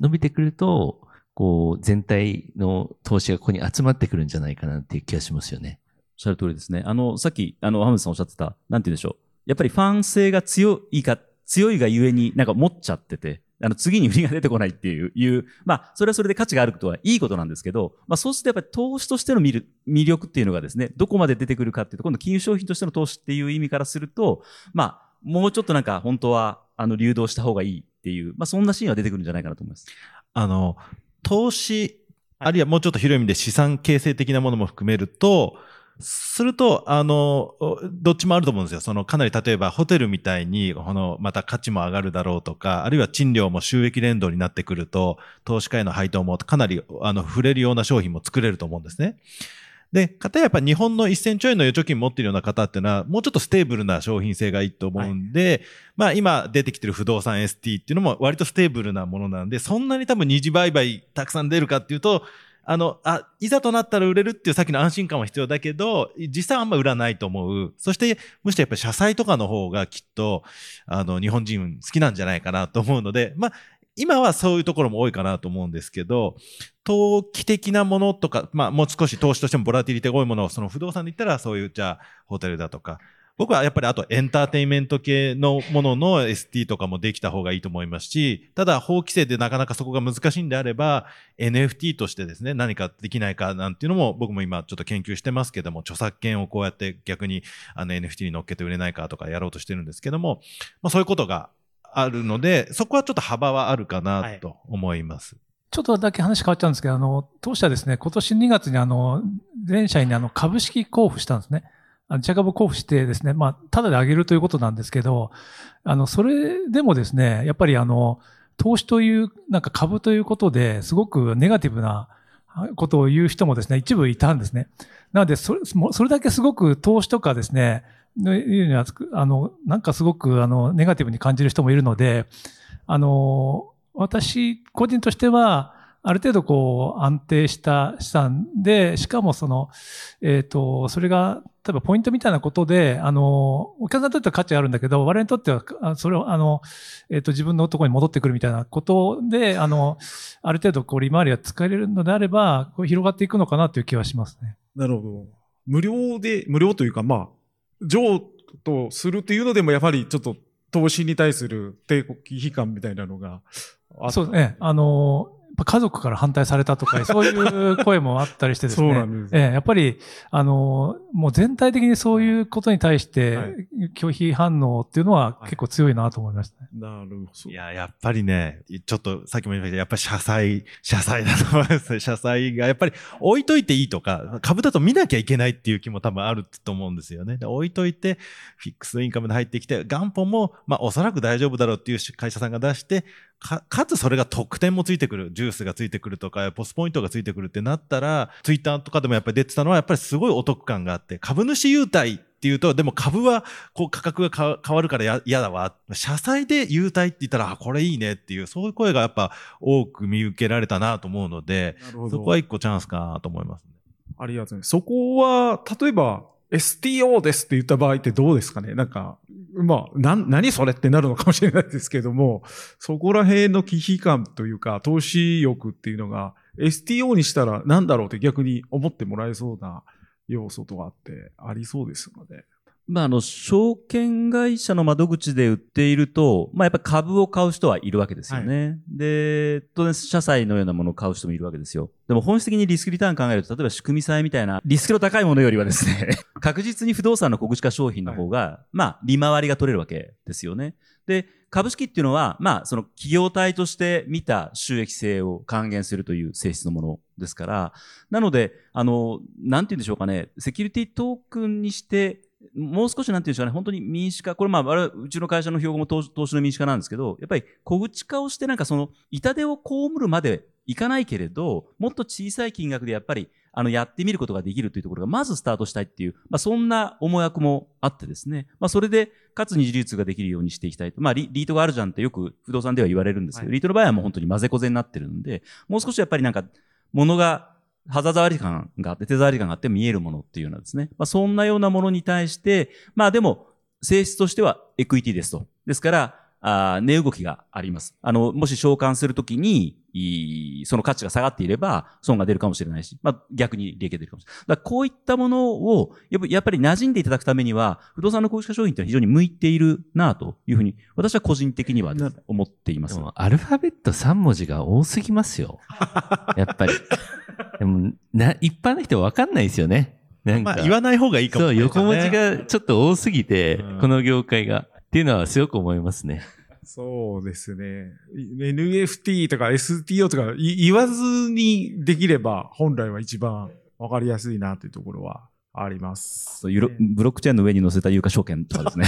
伸びてくると、こう、全体の投資がここに集まってくるんじゃないかなっていう気がしますよね。おっしゃる通りですね。あの、さっき、あの、ハムさんおっしゃってた、なんて言うんでしょう。やっぱりファン性が強いか、強いがゆえになんか持っちゃってて、あの、次に売りが出てこないっていう、いう、まあ、それはそれで価値があることはいいことなんですけど、まあ、そうするとやっぱり投資としての見る、魅力っていうのがですね、どこまで出てくるかっていうと、今度金融商品としての投資っていう意味からすると、まあ、もうちょっとなんか本当は、あの、流動した方がいいっていう、まあ、そんなシーンは出てくるんじゃないかなと思います。あの、投資、あるいはもうちょっと広い意味で資産形成的なものも含めると、すると、あの、どっちもあると思うんですよ。その、かなり例えばホテルみたいに、この、また価値も上がるだろうとか、あるいは賃料も収益連動になってくると、投資家への配当もかなり、あの、触れるような商品も作れると思うんですね。で、かたやっぱ日本の1000兆円の預貯金持っているような方っていうのは、もうちょっとステーブルな商品性がいいと思うんで、まあ今出てきてる不動産 ST っていうのも割とステーブルなものなんで、そんなに多分二次売買たくさん出るかっていうと、あの、あ、いざとなったら売れるっていうさっきの安心感は必要だけど、実際はあんま売らないと思う。そして、むしろやっぱり社債とかの方がきっと、あの、日本人好きなんじゃないかなと思うので、まあ、今はそういうところも多いかなと思うんですけど、投機的なものとか、まあ、もう少し投資としてもボラティリティが多いものを、その不動産で言ったら、そういう、じゃあ、ホテルだとか、僕はやっぱりあとエンターテインメント系のものの ST とかもできた方がいいと思いますし、ただ法規制でなかなかそこが難しいんであれば、NFT としてですね、何かできないかなんていうのも僕も今ちょっと研究してますけども、著作権をこうやって逆にあの NFT に乗っけて売れないかとかやろうとしてるんですけども、まあそういうことがあるので、そこはちょっと幅はあるかなと思います。ちょっとだけ話変わっちゃうんですけど、あの、当社ですね、今年2月にあの、全社員にあの、株式交付したんですね。あの、社株交付してですね、まあ、ただであげるということなんですけど、あの、それでもですね、やっぱりあの、投資という、なんか株ということですごくネガティブなことを言う人もですね、一部いたんですね。なので、それ、それだけすごく投資とかですね、いうには、あの、なんかすごく、あの、ネガティブに感じる人もいるので、あの、私、個人としては、ある程度こう安定した資産で、しかもその、えっ、と、それが、例えばポイントみたいなことで、あの、お客さんにとっては価値あるんだけど、我々にとっては、それを、あの、えっ、と、自分のところに戻ってくるみたいなことで、あの、ある程度こう利回りが使えるのであれば、こう広がっていくのかなという気はしますね。なるほど。無料で、無料というか、まあ、譲渡するっていうのでも、やはりちょっと投資に対する抵抗、危機感みたいなのがそうですね。あの、家族から反対されたとか、[LAUGHS] そういう声もあったりしてですね。そうなんです、ええ。やっぱり、あの、もう全体的にそういうことに対して、拒否反応っていうのは結構強いなと思いましたね。なるほど。いや、やっぱりね、ちょっとさっきも言いましたけど、やっぱり社債、社債だと思いますね。[LAUGHS] 社債が、やっぱり置いといていいとか、株だと見なきゃいけないっていう気も多分あると思うんですよね。置いといて、フィックスインカムで入ってきて、元本も、まあおそらく大丈夫だろうっていう会社さんが出して、か、かつそれが得点もついてくる、ジュースがついてくるとか、ポスポイントがついてくるってなったら、ツイッターとかでもやっぱり出てたのは、やっぱりすごいお得感があって、株主優待っていうと、でも株はこう価格が変わるから嫌だわ。社債で優待って言ったら、あ、これいいねっていう、そういう声がやっぱ多く見受けられたなと思うので、そこは一個チャンスかなと思いますね。ありがとうございます。そこは、例えば、STO ですって言った場合ってどうですかね？なんか、まあ、な、何それってなるのかもしれないですけども、そこら辺の危機感というか、投資欲っていうのが、STO にしたら何だろうって逆に思ってもらえそうな要素とかってありそうですので。まあ、あの、証券会社の窓口で売っていると、まあ、やっぱり株を買う人はいるわけですよね。はい、で、当然、社債のようなものを買う人もいるわけですよ。でも本質的にリスクリターン考えると、例えば仕組み債みたいなリスクの高いものよりはですね、[LAUGHS] 確実に不動産の小口化商品の方が、はい、まあ、利回りが取れるわけですよね。で、株式っていうのは、まあ、その企業体として見た収益性を還元するという性質のものですから、なので、あの、なんて言うんでしょうかね、セキュリティトークンにして、もう少しなんていうんでしょうね、本当に民主化、これまあ、うちの会社の標語も投資の民主化なんですけど、やっぱり小口化をしてなんかその痛手を被るまでいかないけれど、もっと小さい金額でやっぱりあのやってみることができるというところがまずスタートしたいっていう、まあ、そんな思惑もあってですね、まあ、それでかつ二次流通ができるようにしていきたいと、まあリ、リートがあるじゃんってよく不動産では言われるんですけど、はい、リートの場合はもう本当に混ぜこぜになってるんで、もう少しやっぱりなんか物が肌触り感があって、手触り感があって見えるものっていうようなですね、まあ、そんなようなものに対して、まあでも、性質としてはエクイティですと。ですから、あ値動きがあります。あの、もし召喚するときに、その価値が下がっていれば損が出るかもしれないし、まあ、逆に利益が出るかもしれない。だからこういったものをやっぱり馴染んでいただくためには、不動産の公式化商品って非常に向いているなというふうに、私は個人的には思っています。アルファベット3文字が多すぎますよ。[LAUGHS] やっぱり。でもな、一般の人は分かんないですよね。なんか。まあ、言わない方がいいかもしれない、ね、そう、横文字がちょっと多すぎて、うん、この業界が。っていうのはすごく思いますね。そうですね。NFT とか STO とか言わずにできれば本来は一番わかりやすいなというところはあります。ブロックチェーンの上に載せた有価証券とかですね。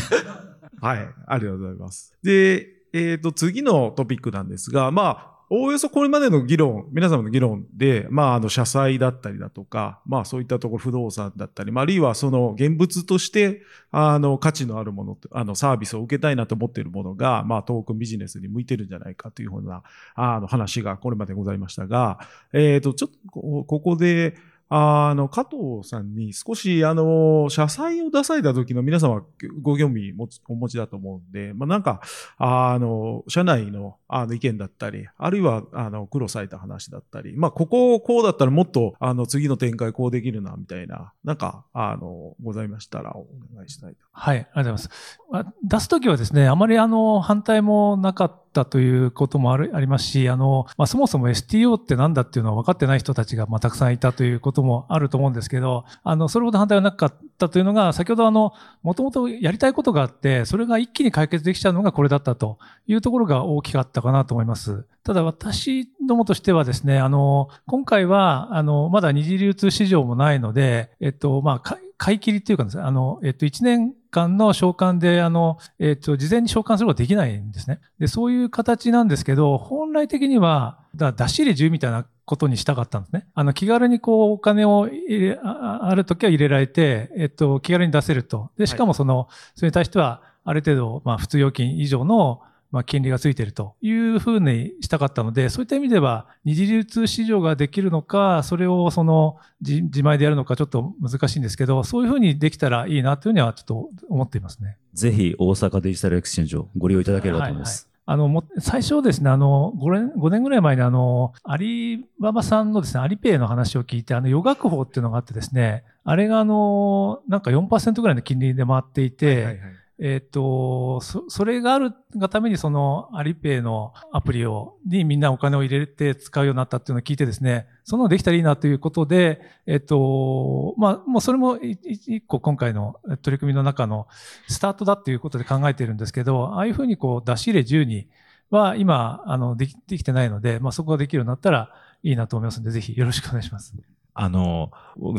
はい。ありがとうございます。で、えっ、ー、と、次のトピックなんですが、まあ、おおよそこれまでの議論、皆様の議論で、まあ、あの、社債だったりだとか、まあ、そういったところ、不動産だったり、まあ、あるいはその現物として、あの、価値のあるもの、あの、サービスを受けたいなと思っているものが、まあ、トークンビジネスに向いてるんじゃないかというような、あの、話がこれまでございましたが、えっ、ー、と、ちょっと、ここで、あの、加藤さんに少し、あの、社債を出された時の皆様ご興味お持ちだと思うんで、まあ、なんか、あの、社内のあの意見だったり、あるいは、あの、苦労された話だったり、まあ、ここをこうだったらもっと、あの、次の展開こうできるな、みたいな、なんか、あの、ございましたらお願いしたいと。はい、ありがとうございます。出すときはですね、あまりあの、反対もなかったたということもあるありますし、あの、まあ、そもそも STO ってなんだっていうのは分かってない人たちが、まあ、たくさんいたということもあると思うんですけど、あの、それほど反対はなかったというのが、先ほどあの、もともとやりたいことがあって、それが一気に解決できちゃうのがこれだったというところが大きかったかなと思います。ただ私どもとしてはですね、あの、今回は、あの、まだ二次流通市場もないので、えっと、まあ、買い切りっていうかですね、あの、えっと、1年間の償還で、あの、えっと、事前に償還することができないんですね。で、そういう形なんですけど、本来的には、だ出し入れ自由みたいなことにしたかったんですね。あの、気軽にこう、お金を入れ、あある時は入れられて、えっと、気軽に出せると。で、しかもその、それに対しては、ある程度、まあ、普通預金以上の、まあ、金利がついているというふうにしたかったので、そういった意味では、二次流通市場ができるのか、それをその自自前でやるのかちょっと難しいんですけど、そういうふうにできたらいいなというふうにはちょっと思っていますね。ぜひ大阪デジタルエクスチェンジをご利用いただければと思います。あの、も最初ですね、あの、5年、5年ぐらい前にあの、アリババさんのですね、アリペイの話を聞いて、あの、余額宝っていうのがあってですね、あれがあの、なんか4%ぐらいの金利で回っていて、はいはいはいえっ、と、そ、それがあるがためにそのアリペイのアプリを、にみんなお金を入れて使うようになったっていうのを聞いてですね、そのできたらいいなということで、えっ、と、まあ、もうそれも一個今回の取り組みの中のスタートだっていうことで考えているんですけど、ああいうふうにこう出し入れ自由には今、あの、でき、できてないので、まあ、そこができるようになったらいいなと思いますので、ぜひよろしくお願いします。あの、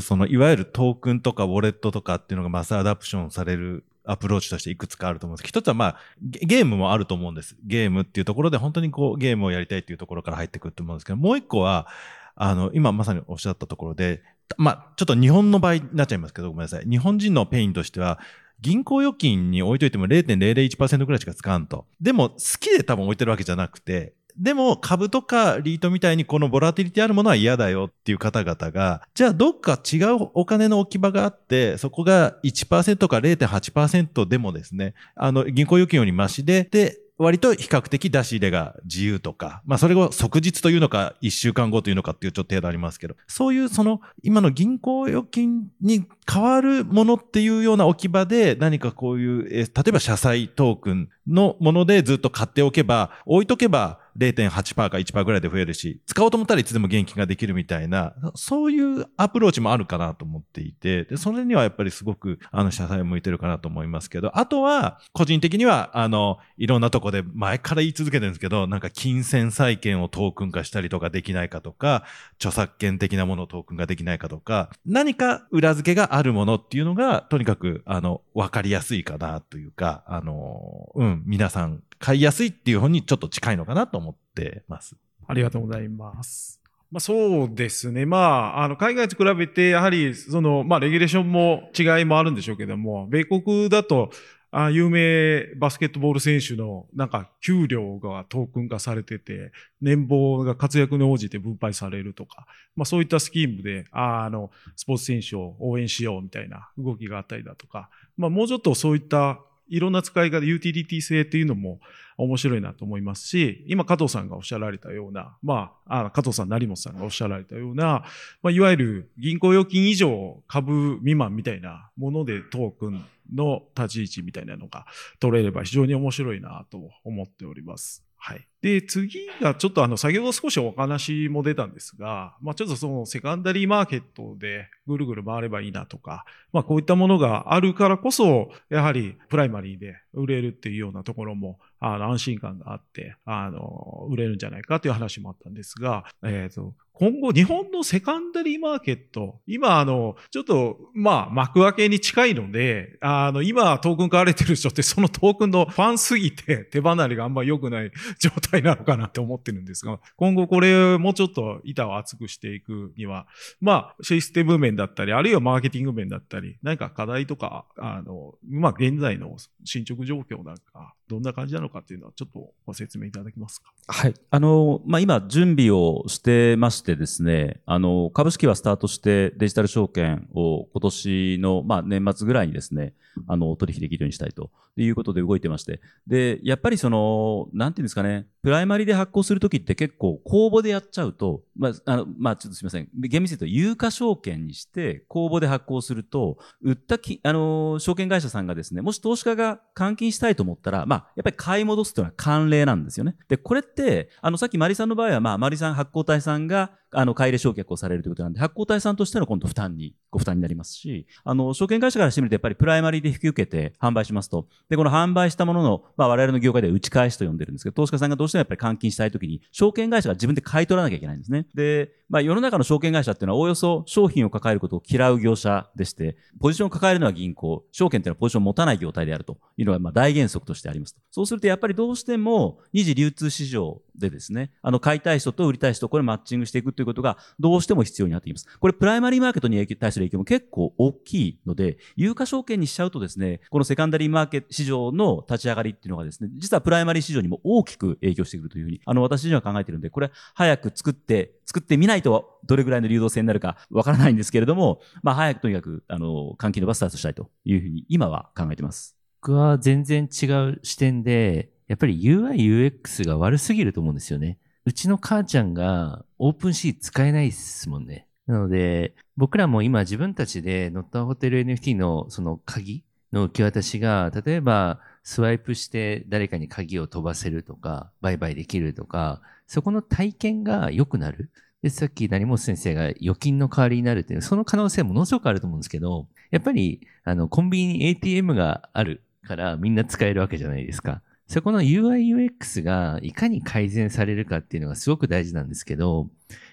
その、いわゆるトークンとかウォレットとかっていうのがマスアダプションされるアプローチとしていくつかあると思うんですけど、一つはまあ、ゲームもあると思うんです。ゲームっていうところで本当にこう、ゲームをやりたいっていうところから入ってくると思うんですけど、もう一個は、あの、今まさにおっしゃったところで、まあ、ちょっと日本の場合になっちゃいますけど、ごめんなさい。日本人のペインとしては、銀行預金に置いといても0.001%ぐらいしかつかんと。でも、好きで多分置いてるわけじゃなくて、でも株とかリートみたいにこのボラティリティあるものは嫌だよっていう方々が、じゃあどっか違うお金の置き場があって、そこが1%か0.8%でもですね、あの銀行預金よりマシで、で、割と比較的出し入れが自由とか、まあそれを即日というのか、1週間後というのかっていうちょっと程度ありますけど、そういうその今の銀行預金に変わるものっていうような置き場で何かこういう、え例えば社債トークンのものでずっと買っておけば、置いとけば0.8%か1%ぐらいで増えるし、使おうと思ったらいつでも現金ができるみたいな、そういうアプローチもあるかなと思っていて、で、それにはやっぱりすごく、あの、社債向いてるかなと思いますけど、あとは、個人的には、あの、いろんなとこで前から言い続けてるんですけど、なんか金銭債権をトークン化したりとかできないかとか、著作権的なものをトークン化できないかとか、何か裏付けがあるものっていうのが、とにかく、あの、わかりやすいかなというか、あの、うん、皆さん買いやすいっていう方にちょっと近いのかなと思ってます。ありがとうございます。まあ、そうですね。まあ、あの、海外と比べて、やはり、その、まあ、レギュレーションも違いもあるんでしょうけども、米国だと、あ有名バスケットボール選手の、なんか、給料がトークン化されてて、年俸が活躍に応じて分配されるとか、まあ、そういったスキームで、ああの、スポーツ選手を応援しようみたいな動きがあったりだとか、まあ、もうちょっとそういったいろんな使い方、ユーティリティ性っていうのも面白いなと思いますし、今加藤さんがおっしゃられたような、まあ、あ加藤さん、成本さんがおっしゃられたような、まあ、いわゆる銀行預金以上株未満みたいなものでトークンの立ち位置みたいなのが取れれば非常に面白いなと思っております。はい。で、次がちょっとあの、先ほど少しお話も出たんですが、まあちょっとそのセカンダリーマーケットでぐるぐる回ればいいなとか、まあこういったものがあるからこそ、やはりプライマリーで売れるっていうようなところも、あの、安心感があって、あの、売れるんじゃないかという話もあったんですが、えっ、と、今後、日本のセカンダリーマーケット、今、あの、ちょっと、まあ、幕開けに近いので、あの、今、トークン買われてる人って、そのトークンのファンすぎて、手離れがあんま良くない状態なのかなって思ってるんですが、今後これ、もうちょっと板を厚くしていくには、まあ、システム面だったり、あるいはマーケティング面だったり、何か課題とか、あの、まあ、現在の進捗状況なんか、どんな感じなのかっていうのは、ちょっとご説明いただけますか？はい。あの、まあ、今、準備をしてましてですね、あの、株式はスタートしてデジタル証券を今年の、まあ、年末ぐらいにですね、あの、取引できるようにしたいということで動いてまして。で、やっぱりその、なんていうんですかね、プライマリで発行するときって結構公募でやっちゃうと、まあ、あの、まあ、ちょっとすみません。厳密に言うと、有価証券にして公募で発行すると、売ったき、あの、証券会社さんがですね、もし投資家が換金したいと思ったら、まあ、やっぱり買い戻すというのは慣例なんですよね。で、これって、あの、さっきマリさんの場合は、まあ、マリさん発行体さんが、あの、買い入れ償却をされるということなんで、発行体さんとしての今度負担に、ご負担になりますし、あの、証券会社からしてみると、やっぱりプライマリで引き受けて販売しますと、で、この販売したものの、まあ、我々の業界では打ち返しと呼んでるんですけど、投資家さんがどうしてもやっぱり換金したいときに、証券会社が自分で買い取らなきゃいけないんですね。で、まあ世の中の証券会社っていうのはおおよそ商品を抱えることを嫌う業者でして、ポジションを抱えるのは銀行、証券っていうのはポジションを持たない業態であるというのがまあ大原則としてありますと。そうするとやっぱりどうしても二次流通市場でですね、あの買いたい人と売りたい人、これマッチングしていくということがどうしても必要になってきます。これプライマリーマーケットに対する影響も結構大きいので、有価証券にしちゃうとですね、このセカンダリーマーケット市場の立ち上がりっていうのがですね、実はプライマリー市場にも大きく影響してくるというふうに、あの私には考えているので、これ早く作って、作ってみないとどれぐらいの流動性になるかわからないんですけれども、まあ早くとにかく、あの、換気のバスタートしたいというふうに今は考えてます。僕は全然違う視点で、やっぱり UI、UX が悪すぎると思うんですよね。うちの母ちゃんがオープンシー使えないですもんね。なので、僕らも今自分たちでノットホテル NFT のその鍵の受け渡しが、例えばスワイプして誰かに鍵を飛ばせるとか、売買できるとか、そこの体験が良くなる。で、さっき成本先生が預金の代わりになるっていう、その可能性ものすごくあると思うんですけど、やっぱり、あの、コンビニに ATM があるからみんな使えるわけじゃないですか。そこの UI、UX がいかに改善されるかっていうのがすごく大事なんですけど、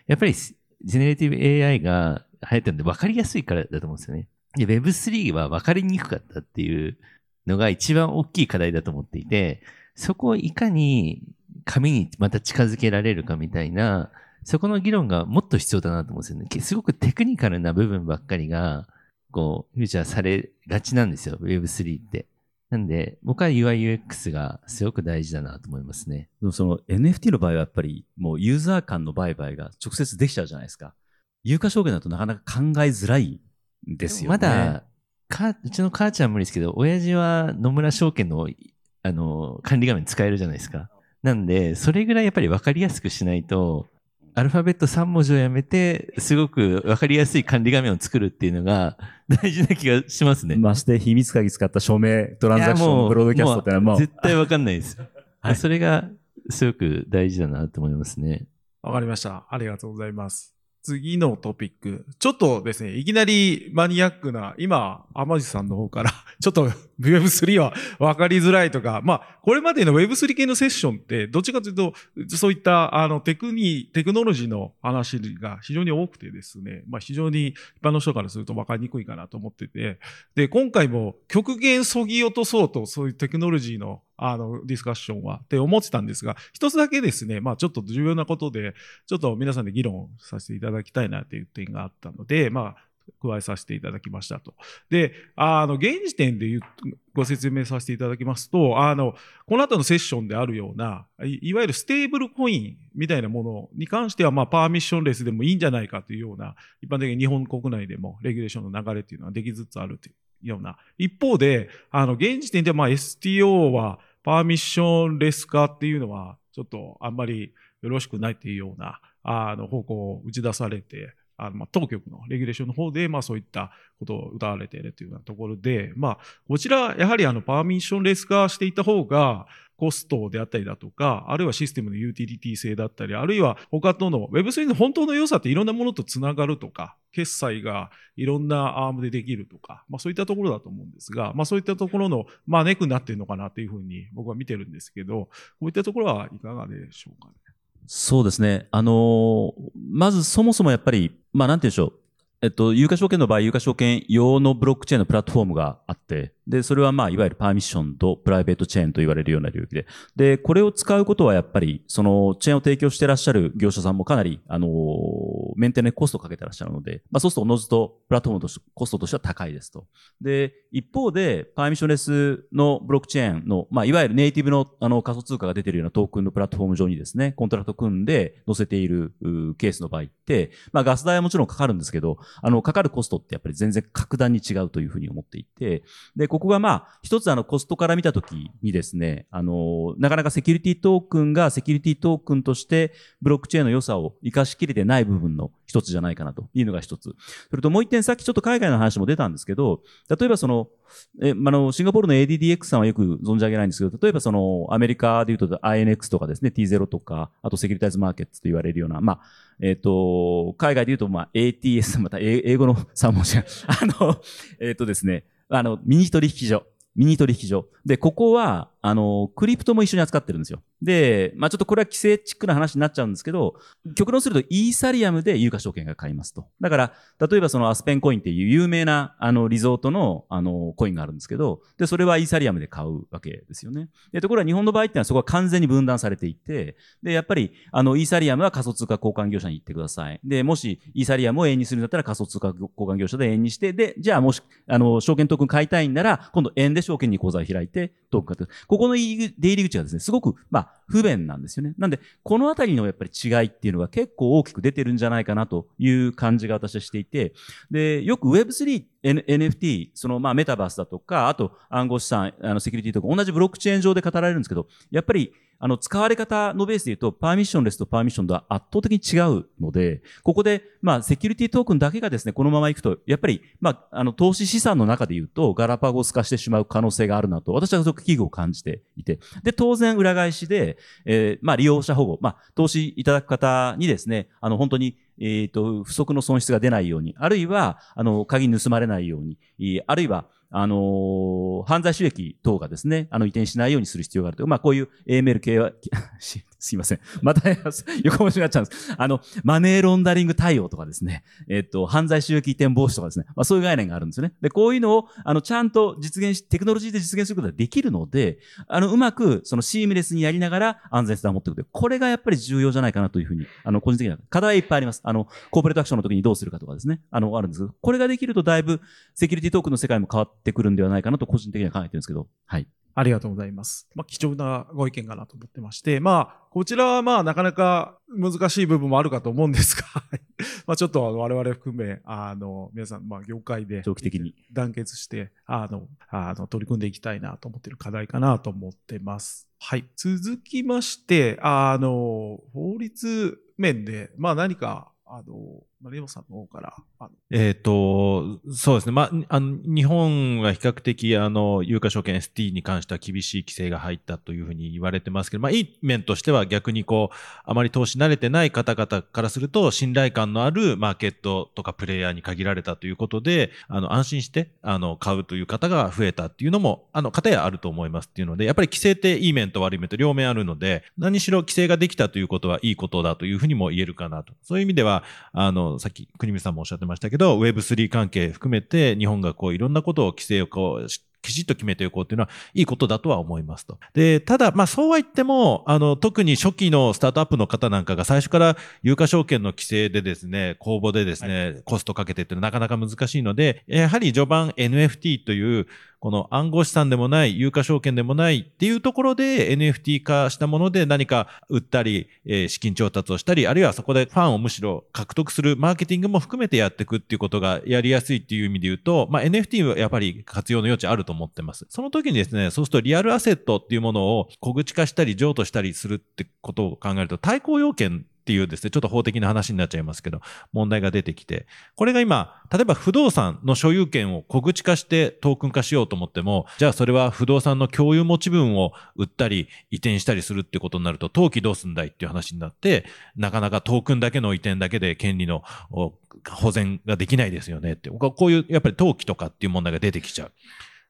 やっぱりジェネレティブ AI が流行ってるんで分かりやすいからだと思うんですよね。で、Web3 は分かりにくかったっていうのが一番大きい課題だと思っていて、そこをいかに紙にまた近づけられるかみたいな、そこの議論がもっと必要だなと思うんですよね。けすごくテクニカルな部分ばっかりが、こう、フューチャーされがちなんですよ、Web3 って。なんで、僕は UI、UX がすごく大事だなと思いますね。でもその NFT の場合はやっぱりもうユーザー間の売買が直接できちゃうじゃないですか。有価証券だとなかなか考えづらいんですよね。まだ、か、うちの母ちゃんは無理ですけど、親父は野村証券の、あの、管理画面使えるじゃないですか。なんで、それぐらいやっぱり分かりやすくしないと、アルファベット3文字をやめて、すごく分かりやすい管理画面を作るっていうのが大事な気がしますね。まして秘密鍵使った署名、トランザクション、ブロードキャストってのはもう、絶対分かんないです。はいそれがすごく大事だなと思いますね。わかりました。ありがとうございます。次のトピック。ちょっとですね、いきなりマニアックな、今、天地さんの方から、ちょっと Web3 は分かりづらいとか、まあ、これまでの Web3 系のセッションって、どっちかというと、そういった、あの、テクニ、テクノロジーの話が非常に多くてですね、まあ、非常に一般の人からすると分かりにくいかなと思ってて、で、今回も極限そぎ落とそうと、そういうテクノロジーの、あの、ディスカッションは、って思ってたんですが、一つだけですね、まあ、ちょっと重要なことで、ちょっと皆さんで議論させていただきたいなという点があったので、まあ、加えさせていただきましたと。で、あの、現時点でご説明させていただきますと、あの、この後のセッションであるような、いわゆるステーブルコインみたいなものに関しては、まあ、パーミッションレスでもいいんじゃないかというような、一般的に日本国内でもレギュレーションの流れっていうのはできつつあるというような。一方で、あの、現時点では、まあ、STO はパーミッションレス化っていうのは、ちょっとあんまりよろしくないっていうような、あの、方向を打ち出されて、あのま当局のレギュレーションの方で、まあ、そういったことを謳われているというようなところで、まあ、こちら、やはりあのパーミッションレス化していた方が、コストであったりだとか、あるいはシステムのユーティリティ性だったり、あるいは他との Web3 の本当の良さっていろんなものとつながるとか、決済がいろんなアームでできるとか、まあそういったところだと思うんですが、まあそういったところの、まあネックになっているのかなというふうに僕は見てるんですけど、こういったところはいかがでしょうかね。そうですね。あのーまずそもそもやっぱり、まあなんて言うんでしょう。えっと、有価証券の場合、有価証券用のブロックチェーンのプラットフォームがあって、で、それはまあ、いわゆるパーミッションとプライベートチェーンと言われるような領域で、で、これを使うことはやっぱり、その、チェーンを提供してらっしゃる業者さんもかなり、あのメンテナンスコストをかけてらっしゃるので、まあ、そうすると、おのずと、プラットフォームとして、コストとしては高いですと。で、一方で、パーミッションレスのブロックチェーンの、まあ、いわゆるネイティブの、あの、仮想通貨が出てるようなトークンのプラットフォーム上にですね、コントラクト組んで載せているケースの場合って、まあ、ガス代はもちろんかかるんですけど、あの、かかるコストってやっぱり全然格段に違うというふうに思っていて、で、ここがまあ、一つあの、コストから見たときにですね、あの、なかなかセキュリティトークンがセキュリティトークンとして、ブロックチェーンの良さを活かしきれてない部分の一つじゃないかなというのが一つ。それともう一点、さっきちょっと海外の話も出たんですけど、例えばその、え、まあの、シンガポールの ADDX さんはよく存じ上げないんですけど、例えばその、アメリカで言うと INX とかですね、T0 とか、あとセキュリタイズマーケットと言われるような、まあ、えっ、と、海外で言うと、まあ、ATS、また英語の3文字が、あの、えっ、とですね、あの、ミニ取引所。ミニ取引所。で、ここは、あの、クリプトも一緒に扱ってるんですよ。で、まあちょっとこれは規制チックな話になっちゃうんですけど、極論するとイーサリアムで有価証券が買いますと。だから、例えばそのアスペンコインっていう有名なあのリゾートのあのコインがあるんですけど、で、それはイーサリアムで買うわけですよね。で、ところが日本の場合っていうのはそこは完全に分断されていて、で、やっぱりあのイーサリアムは仮想通貨交換業者に行ってください。で、もしイーサリアムを円にするんだったら仮想通貨交換業者で円にして、で、じゃあもし、あの、証券トークン買いたいんなら、今度円で証券に口座を開いて、トークン買って、ここの入り出入り口がですね、すごく、まあ、不便なんですよね。なんで、このあたりのやっぱり違いっていうのが結構大きく出てるんじゃないかなという感じが私はしていて、で、よく Web3、N、NFT、そのまあメタバースだとか、あと暗号資産、あのセキュリティとか同じブロックチェーン上で語られるんですけど、やっぱりあの、使われ方のベースで言うと、パーミッションレスとパーミッションとは圧倒的に違うので、ここで、まあ、セキュリティトークンだけがですね、このままいくと、やっぱり、まあ、あの、投資資産の中で言うと、ガラパゴス化してしまう可能性があるなと、私はすごく危惧を感じていて、で、当然裏返しで、えー、まあ、利用者保護、まあ、投資いただく方にですね、あの、本当に、えっ、ー、と、不足の損失が出ないように、あるいは、あの、鍵盗まれないように、あるいは、あの、犯罪収益等がですね、あの、移転しないようにする必要があると。まあ、こういう AML 系は、[LAUGHS] すいません。また、横文字になっちゃうんです。あの、マネーロンダリング対応とかですね、えっと、犯罪収益移転防止とかですね、まあ、そういう概念があるんですよね。で、こういうのを、あの、ちゃんと実現し、テクノロジーで実現することができるので、あの、うまく、そのシームレスにやりながら安全性を持っていくと。これがやっぱり重要じゃないかなというふうに、あの、個人的には、課題はいっぱいあります。あの、コーポレートアクションの時にどうするかとかですね、あの、あるんですけど、これができるとだいぶ、セキュリティトークの世界も変わってくるんではないかなと個人的には考えてるんですけど、はい。ありがとうございます。まあ、貴重なご意見かなと思ってまして、まあ、こちらはまあ、なかなか難しい部分もあるかと思うんですが、[LAUGHS] まあ、ちょっとあの我々含め、あの、皆さん、まあ、業界で長期的に団結して、あの、あの、取り組んでいきたいなと思っている課題かなと思ってます。はい。続きまして、あの、法律面で、まあ、何か、あの、まあレモさんの方から、あのえっ、と、そうですね。まあ、あの、日本は比較的、あの、有価証券 ST に関しては厳しい規制が入ったというふうに言われてますけど、まあ、いい面としては逆にこう、あまり投資慣れてない方々からすると、信頼感のあるマーケットとかプレイヤーに限られたということで、あの、安心して、あの、買うという方が増えたっていうのも、あの、方やあると思いますっていうので、やっぱり規制っていい面と悪い面と両面あるので、何しろ規制ができたということはいいことだというふうにも言えるかなと。そういう意味では、あの、さっき国見さんもおっしゃってましたけど、Web3 関係含めて日本がこういろんなことを規制をこうしきちっと決めていこうっていうのはいいことだとは思いますと。で、ただ、まあそうは言っても、あの、特に初期のスタートアップの方なんかが最初から有価証券の規制でですね、公募でですね、コストかけてっていうのはなかなか難しいので、やはり序盤 NFT というこの暗号資産でもない、有価証券でもないっていうところで NFT 化したもので何か売ったり、え資金調達をしたり、あるいはそこでファンをむしろ獲得するマーケティングも含めてやっていくっていうことがやりやすいっていう意味で言うと、まあ、NFT はやっぱり活用の余地あると思ってます。その時にですね、そうするとリアルアセットっていうものを小口化したり譲渡したりするってことを考えると対抗要件っていうですね、ちょっと法的な話になっちゃいますけど、問題が出てきて、これが今、例えば不動産の所有権を小口化してトークン化しようと思っても、じゃあそれは不動産の共有持ち分を売ったり移転したりするってことになると、登記どうすんだいっていう話になって、なかなかトークンだけの移転だけで権利の保全ができないですよねって、こういうやっぱり登記とかっていう問題が出てきちゃう。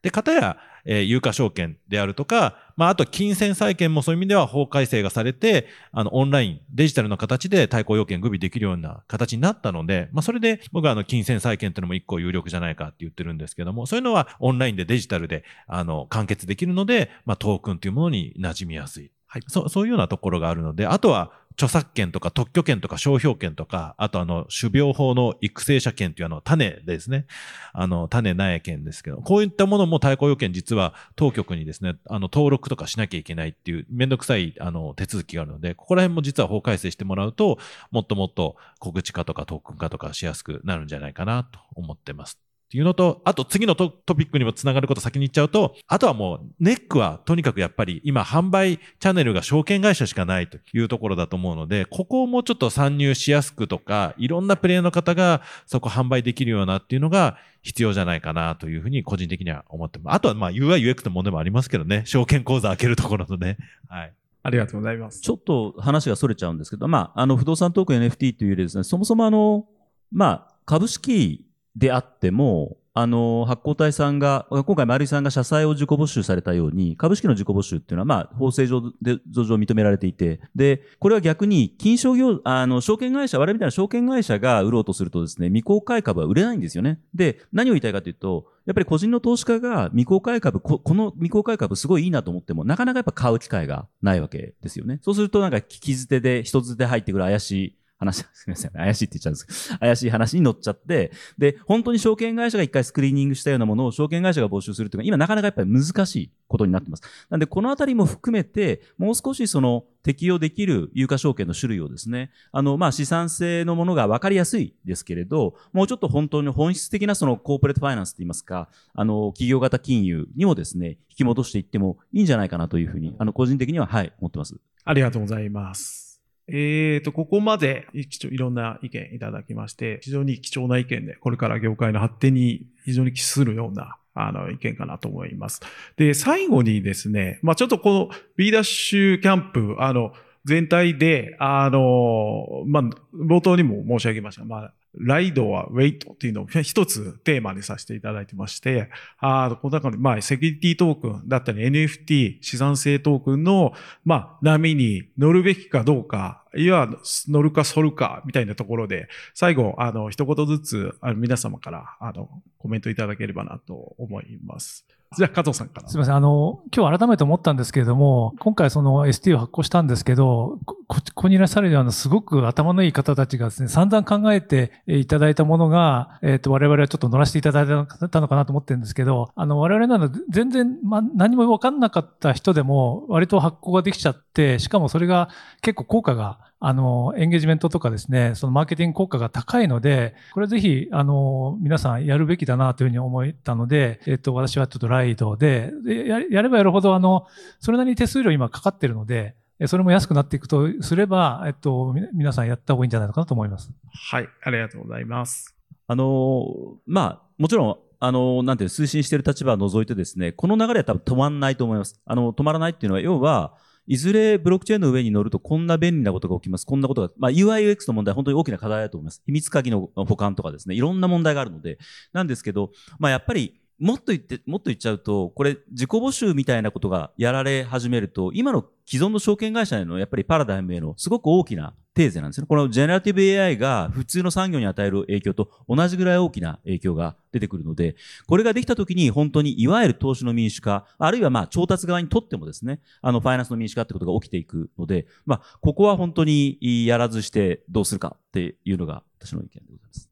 で、かたや、えー有価証券であるとか、まあ、あと金銭債券もそういう意味では法改正がされて、あの、オンライン、デジタルの形で対抗要件具備できるような形になったので、まあ、それで僕はあの、金銭債券っていうのも一個有力じゃないかって言ってるんですけども、そういうのはオンラインでデジタルで、あの、完結できるので、まあ、トークンというものに馴染みやすい。はいそう、そういうようなところがあるので、あとは、著作権とか特許権とか商標権とか、あとあの、種苗法の育成者権というあの、種ですね。あの、種苗権ですけど、こういったものも対抗要件実は当局にですね、あの、登録とかしなきゃいけないっていうめんどくさい、あの、手続きがあるので、ここら辺も実は法改正してもらうと、もっともっと小口化とかトークン化とかしやすくなるんじゃないかなと思ってます。っていうのと、あと次のトトピックにもつながること先に言っちゃうと、あとはもうネックはとにかくやっぱり今販売チャンネルが証券会社しかないというところだと思うので、ここをもうちょっと参入しやすくとか、いろんなプレイヤーの方がそこ販売できるようなっていうのが必要じゃないかなというふうに個人的には思ってます。あとはまあ UI、UX の問題もありますけどね、証券口座開けるところのね。はい。ありがとうございます。ちょっと話がそれちゃうんですけど、まあ、あの、不動産トークン NFT というよりですね、そもそもあの、まあ、株式であっても、あの、発行体さんが、今回丸井さんが社債を自己募集されたように、株式の自己募集っていうのは、まあ、法制上で、上上認められていて、で、これは逆に、金商業、あの、証券会社、我々みたいな証券会社が売ろうとするとですね、未公開株は売れないんですよね。で、何を言いたいかというと、やっぱり個人の投資家が未公開株、ここの未公開株すごいいいなと思っても、なかなかやっぱ買う機会がないわけですよね。そうするとなんか聞き捨てで、人捨てで入ってくる怪しい話、[LAUGHS] すみません。怪しいって言っちゃうんですけど、怪しい話に乗っちゃって、で、本当に証券会社が一回スクリーニングしたようなものを証券会社が募集するっていうのは、今なかなかやっぱり難しいことになってます。なんで、このあたりも含めて、もう少しその適用できる有価証券の種類をですね、あの、まあ、資産性のものが分かりやすいですけれど、もうちょっと本当に本質的なそのコーポレートファイナンスといいますか、あの、企業型金融にもですね、引き戻していってもいいんじゃないかなというふうに、あの、個人的には、はい、思ってます。ありがとうございます。えーと、ここまでいろんな意見いただきまして、非常に貴重な意見で、これから業界の発展に非常に帰するようなあの、意見かなと思います。で、最後にですね、まあちょっとこの B ダッシュキャンプ、あの、全体で、あの、まあ、冒頭にも申し上げました。まあ、ライドはウェイトっていうのを [LAUGHS] 一つテーマにさせていただいてまして、あこの中で、まあ、セキュリティトークンだったり NFT、資産性トークンの、まあ、波に乗るべきかどうか、いわ乗るか反るか、みたいなところで、最後、あの、一言ずつ、あの皆様から、あの、コメントいただければなと思います。じゃあ、加藤さんから。すみません。あの、今日改めて思ったんですけれども、今回その ST を発行したんですけど、こ、ここにいらっしゃるようなすごく頭のいい方たちがですね、散々考えていただいたものが、えっ、ー、と、我々はちょっと乗らせていただいたのかなと思ってるんですけど、あの、我々なの全然、ま、何も分かんなかった人でも、割と発行ができちゃって、しかもそれが結構効果があの、エンゲージメントとかですね、そのマーケティング効果が高いので、これぜひ、あの、皆さんやるべきだなというふうに思ったので、えっと、私はちょっとライドで、でやればやるほど、あの、それなりに手数料今かかってるので、それも安くなっていくとすれば、えっと、皆さんやった方がいいんじゃないのかなと思います。はい、ありがとうございます。あの、まあ、もちろん、あの、なんていう、推進している立場を除いてですね、この流れは多分止まらないと思います。あの、止まらないっていうのは、要は、いずれブロックチェーンの上に乗るとこんな便利なことが起きます。こんなことが、まあ UIUX の問題は本当に大きな課題だと思います。秘密鍵の保管とかですね、いろんな問題があるので、なんですけど、まあやっぱりもっと言って、もっと言っちゃうと、これ、自己募集みたいなことがやられ始めると、今の既存の証券会社へのやっぱりパラダイムへのすごく大きなテーゼなんですね。このジェネラティブ AI が普通の産業に与える影響と同じぐらい大きな影響が出てくるので、これができたときに本当にいわゆる投資の民主化、あるいはまあ調達側にとってもですね、あのファイナンスの民主化ってことが起きていくので、まあここは本当にやらずしてどうするかっていうのが私の意見でございます。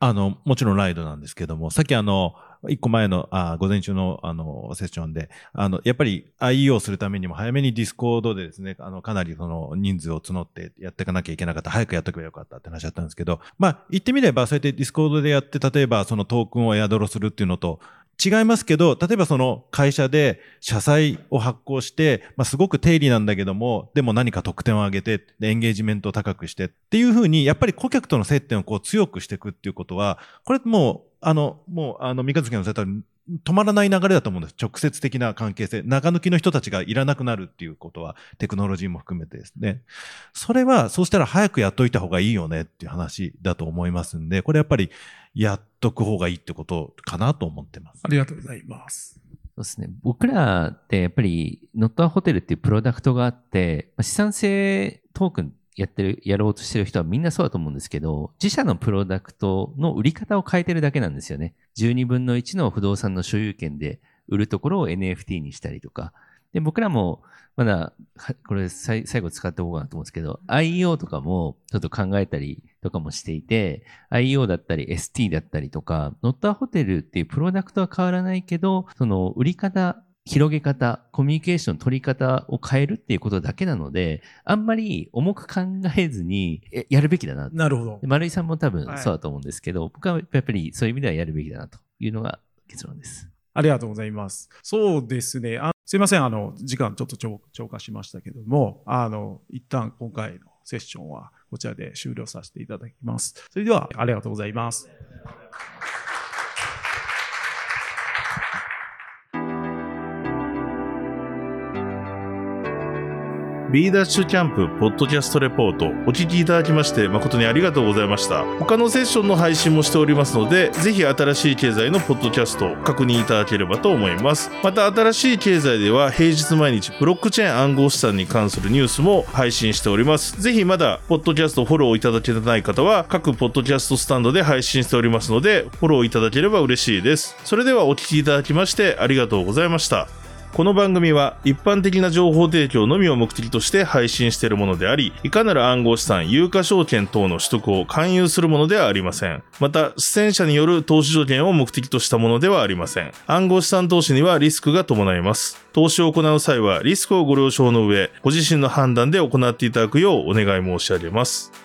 あの、もちろんライドなんですけども、さっきあの、一個前の、あ午前中の、あの、セッションで、あの、やっぱり IEO するためにも早めに Discord でですね、あの、かなりその人数を募ってやっていかなきゃいけなかった。早くやっとけばよかったって話だったんですけど、まあ、言ってみれば、そうやって Discord でやって、例えばそのトークンをエアドロするっていうのと、違いますけど、例えばその会社で社債を発行して、まあ、すごく低利なんだけども、でも何か特典を上げて、エンゲージメントを高くしてっていうふうに、やっぱり顧客との接点をこう強くしていくっていうことは、これもう、あの、もう、あの、三日月のおっしゃった止まらない流れだと思うんです。直接的な関係性。中抜きの人たちがいらなくなるっていうことは、テクノロジーも含めてですね。それは、そうしたら早くやっといた方がいいよねっていう話だと思いますんで、これやっぱり、やっとく方がいいってことかなと思ってます。ありがとうございます。そうですね。僕らってやっぱり、ノットアホテルっていうプロダクトがあって、資産性トークンやってる、やろうとしてる人はみんなそうだと思うんですけど、自社のプロダクトの売り方を変えてるだけなんですよね。12分の1の不動産の所有権で売るところを NFT にしたりとか。で、僕らも、まだ、これ最後使っておこうかなと思うんですけど、IEO とかもちょっと考えたりとかもしていて、IEO だったり ST だったりとか、ノッターホテルっていうプロダクトは変わらないけど、その売り方広げ方、コミュニケーション取り方を変えるっていうことだけなので、あんまり重く考えずにやるべきだな。なるほど。丸井さんも多分そうだと思うんですけど、はい、僕はやっぱりそういう意味ではやるべきだなというのが結論です。ありがとうございます。そうですね。あすいません。あの、時間ちょっと超過しましたけども、あの、一旦今回のセッションはこちらで終了させていただきます。それでは、ありがとうございます。B ダッシュキャンプポッドキャストレポートお聞きいただきまして誠にありがとうございました。他のセッションの配信もしておりますので、ぜひ新しい経済のポッドキャストを確認いただければと思います。また新しい経済では平日毎日ブロックチェーン暗号資産に関するニュースも配信しております。ぜひまだポッドキャストフォローいただけてない方は各ポッドキャストスタンドで配信しておりますので、フォローいただければ嬉しいです。それではお聞きいただきましてありがとうございました。この番組は一般的な情報提供のみを目的として配信しているものであり、いかなる暗号資産、有価証券等の取得を勧誘するものではありません。また、出演者による投資条件を目的としたものではありません。暗号資産投資にはリスクが伴います。投資を行う際はリスクをご了承の上、ご自身の判断で行っていただくようお願い申し上げます。